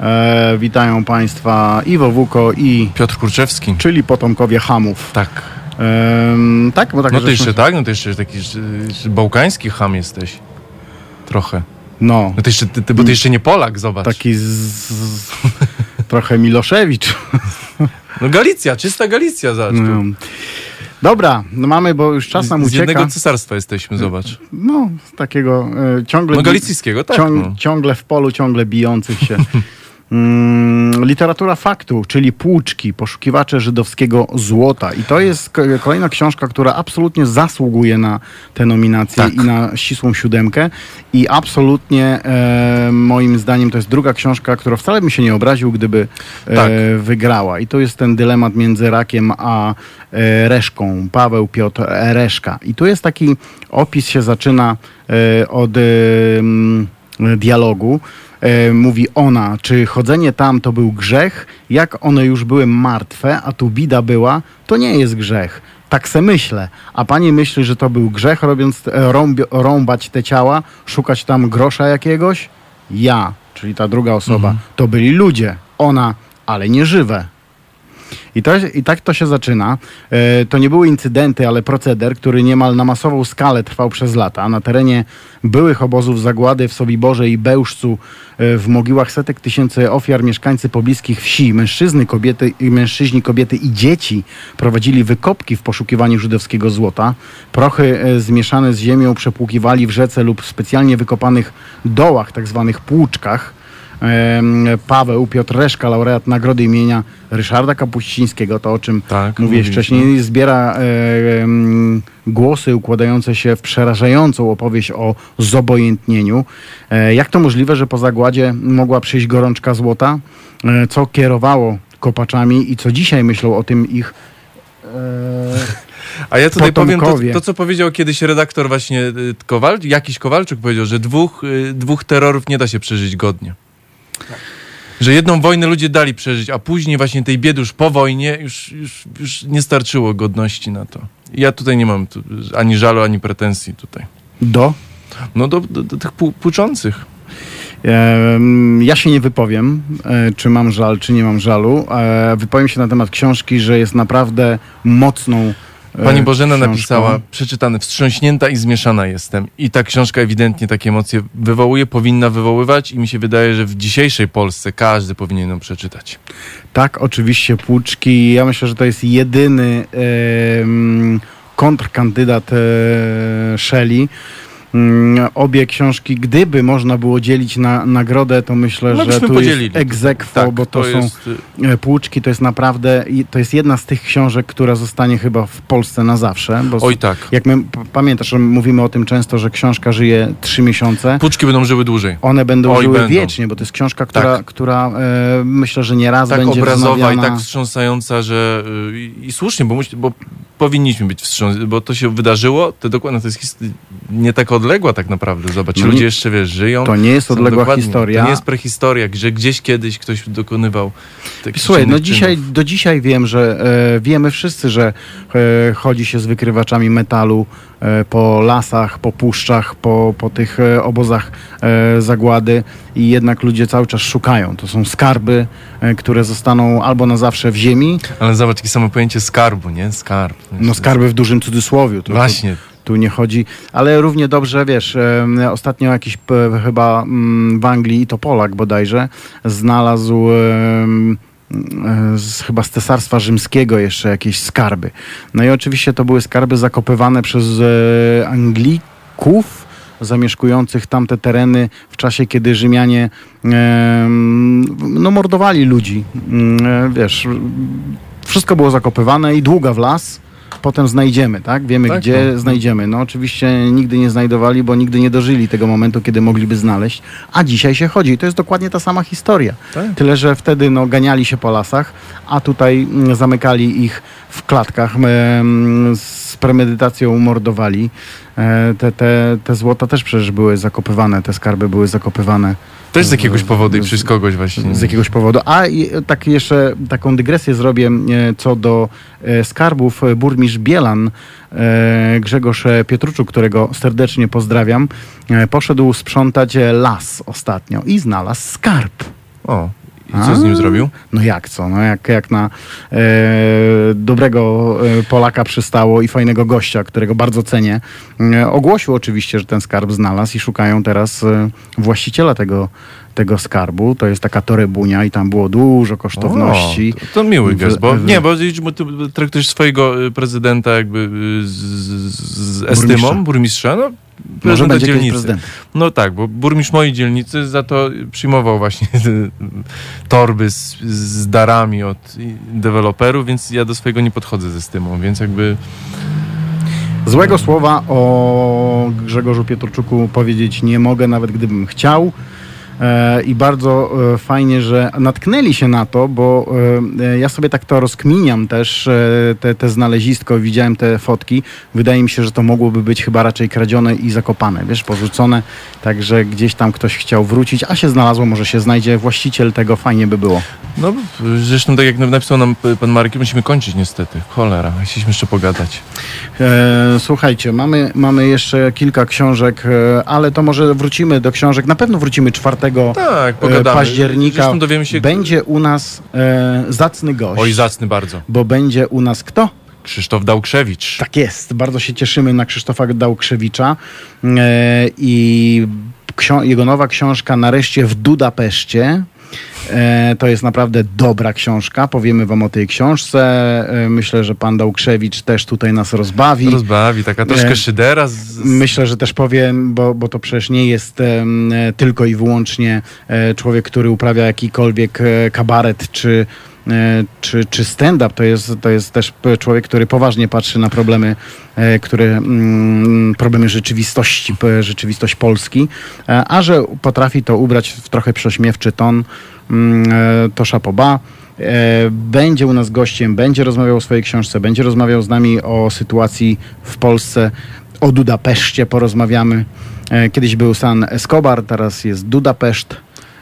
E, witają Państwa Iwo Wuko i Piotr Kurczewski. czyli potomkowie Hamów. Tak. Em, tak, bo tak No to żeśmy- jeszcze tak, no to jeszcze taki że- bałkański ham jesteś. Trochę. No, No to jeszcze, ty, ty, bo ty jeszcze nie Polak, zobacz. taki z, z, trochę Miloszewicz. No Galicja, czysta Galicja, zobacz. No. Dobra, no mamy, bo już czas nam Z jednego ucieka. cesarstwa jesteśmy, zobacz. No, takiego e, ciągle... No galicyjskiego, tak. ciąg, no. ciągle w polu, ciągle bijących się. Mm, literatura faktu, czyli Płuczki, poszukiwacze żydowskiego złota. I to jest kolejna książka, która absolutnie zasługuje na tę nominację Tak. i na ścisłą siódemkę. I absolutnie e, moim zdaniem to jest druga książka, która wcale bym się nie obraził, gdyby e, Tak. wygrała. I to jest ten dylemat między rakiem a e, reszką. Paweł Piotr Reszka. I tu jest taki opis się zaczyna e, od dialogu. E, mówi ona, czy chodzenie tam to był grzech? Jak one już były martwe, a tu bida była, to nie jest grzech. Tak se myślę. A pani myśli, że to był grzech, robiąc, e, rąbio, rąbać te ciała, szukać tam grosza jakiegoś? Ja, czyli ta druga osoba, to byli ludzie. Ona, ale nie żywe. I, to, I tak to się zaczyna. E, to nie były incydenty, ale proceder, który niemal na masową skalę trwał przez lata. Na terenie byłych obozów zagłady w Sobiborze i Bełżcu, e, w mogiłach setek tysięcy ofiar mieszkańcy pobliskich wsi, mężczyzny, kobiety, mężczyźni, kobiety i dzieci prowadzili wykopki w poszukiwaniu żydowskiego złota. Prochy e, zmieszane z ziemią przepłukiwali w rzece lub specjalnie wykopanych dołach, tak zwanych płuczkach. Paweł Piotr Reszka, laureat nagrody imienia Ryszarda Kapuścińskiego, to o czym Tak, mówiłeś wcześniej, zbiera głosy układające się w przerażającą opowieść o zobojętnieniu. E, jak to możliwe, że po zagładzie mogła przyjść gorączka złota? E, co kierowało kopaczami i co dzisiaj myślą o tym ich e, A ja tutaj powiem to, Potomkowie. to, co powiedział kiedyś redaktor właśnie Kowal, jakiś Kowalczuk powiedział, że dwóch, dwóch terrorów nie da się przeżyć godnie. Że jedną wojnę ludzie dali przeżyć, a później właśnie tej biedy już po wojnie już, już, już nie starczyło godności na to. I Ja tutaj nie mam tu, ani żalu, ani pretensji tutaj. Do? No do, do, do tych pł- płuczących. Ja się nie wypowiem, e, czy mam żal, czy nie mam żalu. E, Wypowiem się na temat książki, że jest naprawdę mocną. E, Pani Bożena książką. napisała, przeczytane, wstrząśnięta i zmieszana jestem. I ta książka ewidentnie takie emocje wywołuje, powinna wywoływać i mi się wydaje, że w dzisiejszej Polsce każdy powinien ją przeczytać. Tak, oczywiście Płuczki. Ja myślę, że to jest jedyny em, kontrkandydat e, Shelley. Mm, Obie książki, gdyby można było dzielić na nagrodę, to myślę, No że tu podzielili. jest egzekwo, bo to, są jest, y, e, Płuczki, to jest naprawdę, i to jest jedna z tych książek, która zostanie chyba w Polsce na zawsze. Bo Oj tak. Jak my, pamiętasz, że mówimy o tym często, że książka żyje trzy miesiące. Puczki będą żyły dłużej. One będą Oj, żyły będą. wiecznie, bo to jest książka, która, Tak. która e, myślę, że nie raz Tak będzie obrazowa i tak wstrząsająca, że y, i, i słusznie, bo, bo powinniśmy być wstrząsni, bo to się wydarzyło, to dokładnie to jest nie tak odległa tak naprawdę. Zobacz, No ludzie jeszcze wiesz, żyją. To nie jest odległa historia. To nie jest prehistoria, że gdzieś kiedyś ktoś dokonywał takich Słuchaj, no dzisiaj, czynów. do dzisiaj wiem, że e, wiemy wszyscy, że e, chodzi się z wykrywaczami metalu e, po lasach, po puszczach, po, po tych e, obozach e, zagłady i jednak ludzie cały czas szukają. To są skarby, e, które zostaną albo na zawsze w ziemi, Ale zobacz, takie samo pojęcie skarbu, nie? Skarb. no skarby w dużym cudzysłowiu. To, Właśnie. Tu nie chodzi, ale równie dobrze, wiesz, ostatnio jakiś chyba mm, w Anglii, i to Polak bodajże, znalazł e, z, chyba z Cesarstwa Rzymskiego jeszcze jakieś skarby. No i oczywiście to były skarby zakopywane przez e, Anglików zamieszkujących tamte tereny w czasie, kiedy Rzymianie no, mordowali ludzi. Mm, e, Wiesz, wszystko było zakopywane i długa w las. Potem znajdziemy, tak? Wiemy, Tak, gdzie no. znajdziemy. No oczywiście nigdy nie znajdowali, bo nigdy nie dożyli tego momentu, kiedy mogliby znaleźć. A dzisiaj się chodzi. I to jest dokładnie ta sama historia. Tak. Tyle, że wtedy no, ganiali się po lasach, a tutaj mm, zamykali ich w klatkach, z premedytacją mordowali. E, Te, te, te złota też przecież były zakopywane, te skarby były zakopywane Też z jakiegoś powodu i z- przez kogoś właśnie. z jakiegoś powodu. A i, e, tak jeszcze taką dygresję zrobię e, co do e, skarbów. Burmistrz Bielan e, Grzegorz Pietruczuk, którego serdecznie pozdrawiam, poszedł sprzątać las ostatnio i znalazł skarb. O, i co z nim A. zrobił? No jak co? No jak, jak na e, dobrego e, Polaka przystało i fajnego gościa, którego bardzo cenię. E, ogłosił oczywiście, że ten skarb znalazł i szukają teraz e, właściciela tego, tego skarbu. To jest taka torebunia i tam było dużo kosztowności. O, to, to miły gest, bo w- nie, bo ty traktujesz swojego y, prezydenta jakby y, z, z, z Burmistrza. estymą, burmistrza, no Może prezydenta kiedyś dzielnicy. prezydent. No tak, bo burmistrz mojej dzielnicy za to przyjmował właśnie torby z, z darami od deweloperów, więc ja do swojego nie podchodzę ze estymą, więc jakby Złego słowa o Grzegorzu Pietrczuku powiedzieć nie mogę, nawet gdybym chciał. E, I bardzo e, fajnie, że natknęli się na to, bo e, ja sobie tak to rozkminiam też, te, te znalezisko, widziałem te fotki. Wydaje mi się, że to mogłoby być chyba raczej kradzione i zakopane, wiesz, porzucone. Także gdzieś tam ktoś chciał wrócić, a się znalazło, może się znajdzie właściciel tego, fajnie by było. No, zresztą tak jak napisał nam pan Marek, musimy kończyć niestety. Cholera, chcieliśmy jeszcze pogadać. E, słuchajcie, mamy, mamy jeszcze kilka książek, ale to może wrócimy do książek. Na pewno wrócimy 4 Tak, e, pogadamy. października. Się... Będzie u nas e, zacny gość. Oj, zacny bardzo. Bo będzie u nas kto? Krzysztof Dałkrzewicz. Tak jest. Bardzo się cieszymy na Krzysztofa Dałkrzewicza e, i jego nowa książka Nareszcie w Budapeszcie. E, to jest naprawdę dobra książka. Powiemy wam o tej książce. E, myślę, że pan Dałkrzewicz też tutaj nas rozbawi. Rozbawi, taka troszkę Nie. szydera. Z. Myślę, że też powiem, bo, bo to przecież nie jest e, tylko i wyłącznie e, człowiek, który uprawia jakikolwiek e, kabaret czy, e, czy, czy stand-up. To jest, to jest też człowiek, który poważnie patrzy na problemy, e, które, mm, problemy rzeczywistości, p- rzeczywistość Polski, e, a że potrafi to ubrać w trochę prześmiewczy ton, mm, e, to szapoba. E, Będzie u nas gościem, będzie rozmawiał o swojej książce, będzie rozmawiał z nami o sytuacji w Polsce, o Budapeszcie porozmawiamy. E, Kiedyś był San Escobar, teraz jest Budapeszt.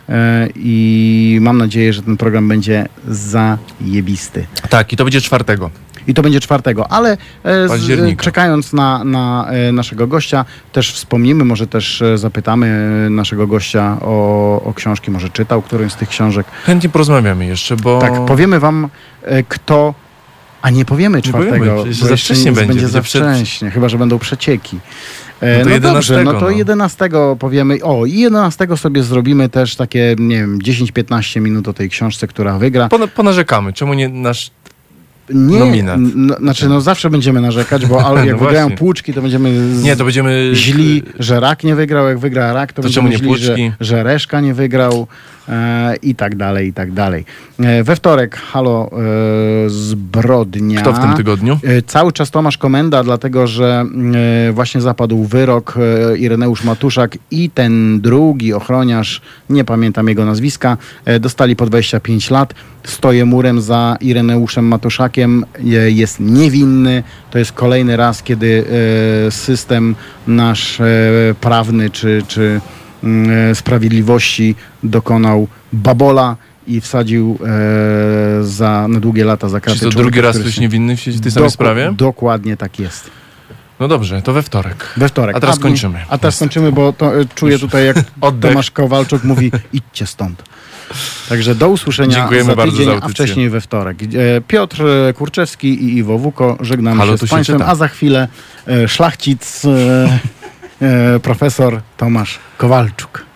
E, i mam nadzieję, że ten program będzie zajebisty. Tak, i to będzie czwartego. I to będzie czwartego, ale e, z, czekając na, na e, naszego gościa, też wspomnimy, może też zapytamy naszego gościa o, o książki, może czytał którąś z tych książek. Chętnie porozmawiamy jeszcze, bo... Tak, powiemy wam, kto. A nie powiemy czwartego, powiemy, przecież bo za jeszcze wcześnie nic będzie, będzie za wcześnie, chyba że będą przecieki. E, No to no dobrze, 11, no to no. 11 powiemy. O, i 11 sobie zrobimy też takie, nie wiem, 10-15 minut o tej książce, która wygra. Pona- ponarzekamy. Czemu nie nasz... Nie, nominat. znaczy, no zawsze będziemy narzekać, bo ale jak No wygrają płuczki, to będziemy z... Nie, to będziemy... źli, że rak nie wygrał, jak wygra rak, to, To będziemy źli, że, że Reszka nie wygrał i tak dalej, i tak dalej. E, we wtorek, halo e, zbrodnia. Kto w tym tygodniu? E, Cały czas Tomasz Komenda, dlatego że e, właśnie zapadł wyrok e, Ireneusz Matuszak i ten drugi ochroniarz, nie pamiętam jego nazwiska, e, dostali po 25 lat. Stoję murem za Ireneuszem Matuszakiem, e, jest niewinny. To jest kolejny raz, kiedy e, system nasz e, prawny czy, czy mm, sprawiedliwości dokonał babola i wsadził e, za, na długie lata za Czy kratę to drugi raz ktoś się- niewinny w w tej samej sprawie? Dokładnie tak jest. No dobrze, to we wtorek. We wtorek. A teraz mi- kończymy. A teraz kończymy, bo to, e, czuję tutaj, jak Oddech. Tomasz Kowalczuk mówi, idźcie stąd. Także do usłyszenia Dziękujemy za tydzień, za a wcześniej we wtorek. E, Piotr e, Kurczewski i Iwo Wuko żegnamy Halo, się z Państwem, a za chwilę e, szlachcic, e, e, profesor Tomasz Kowalczuk.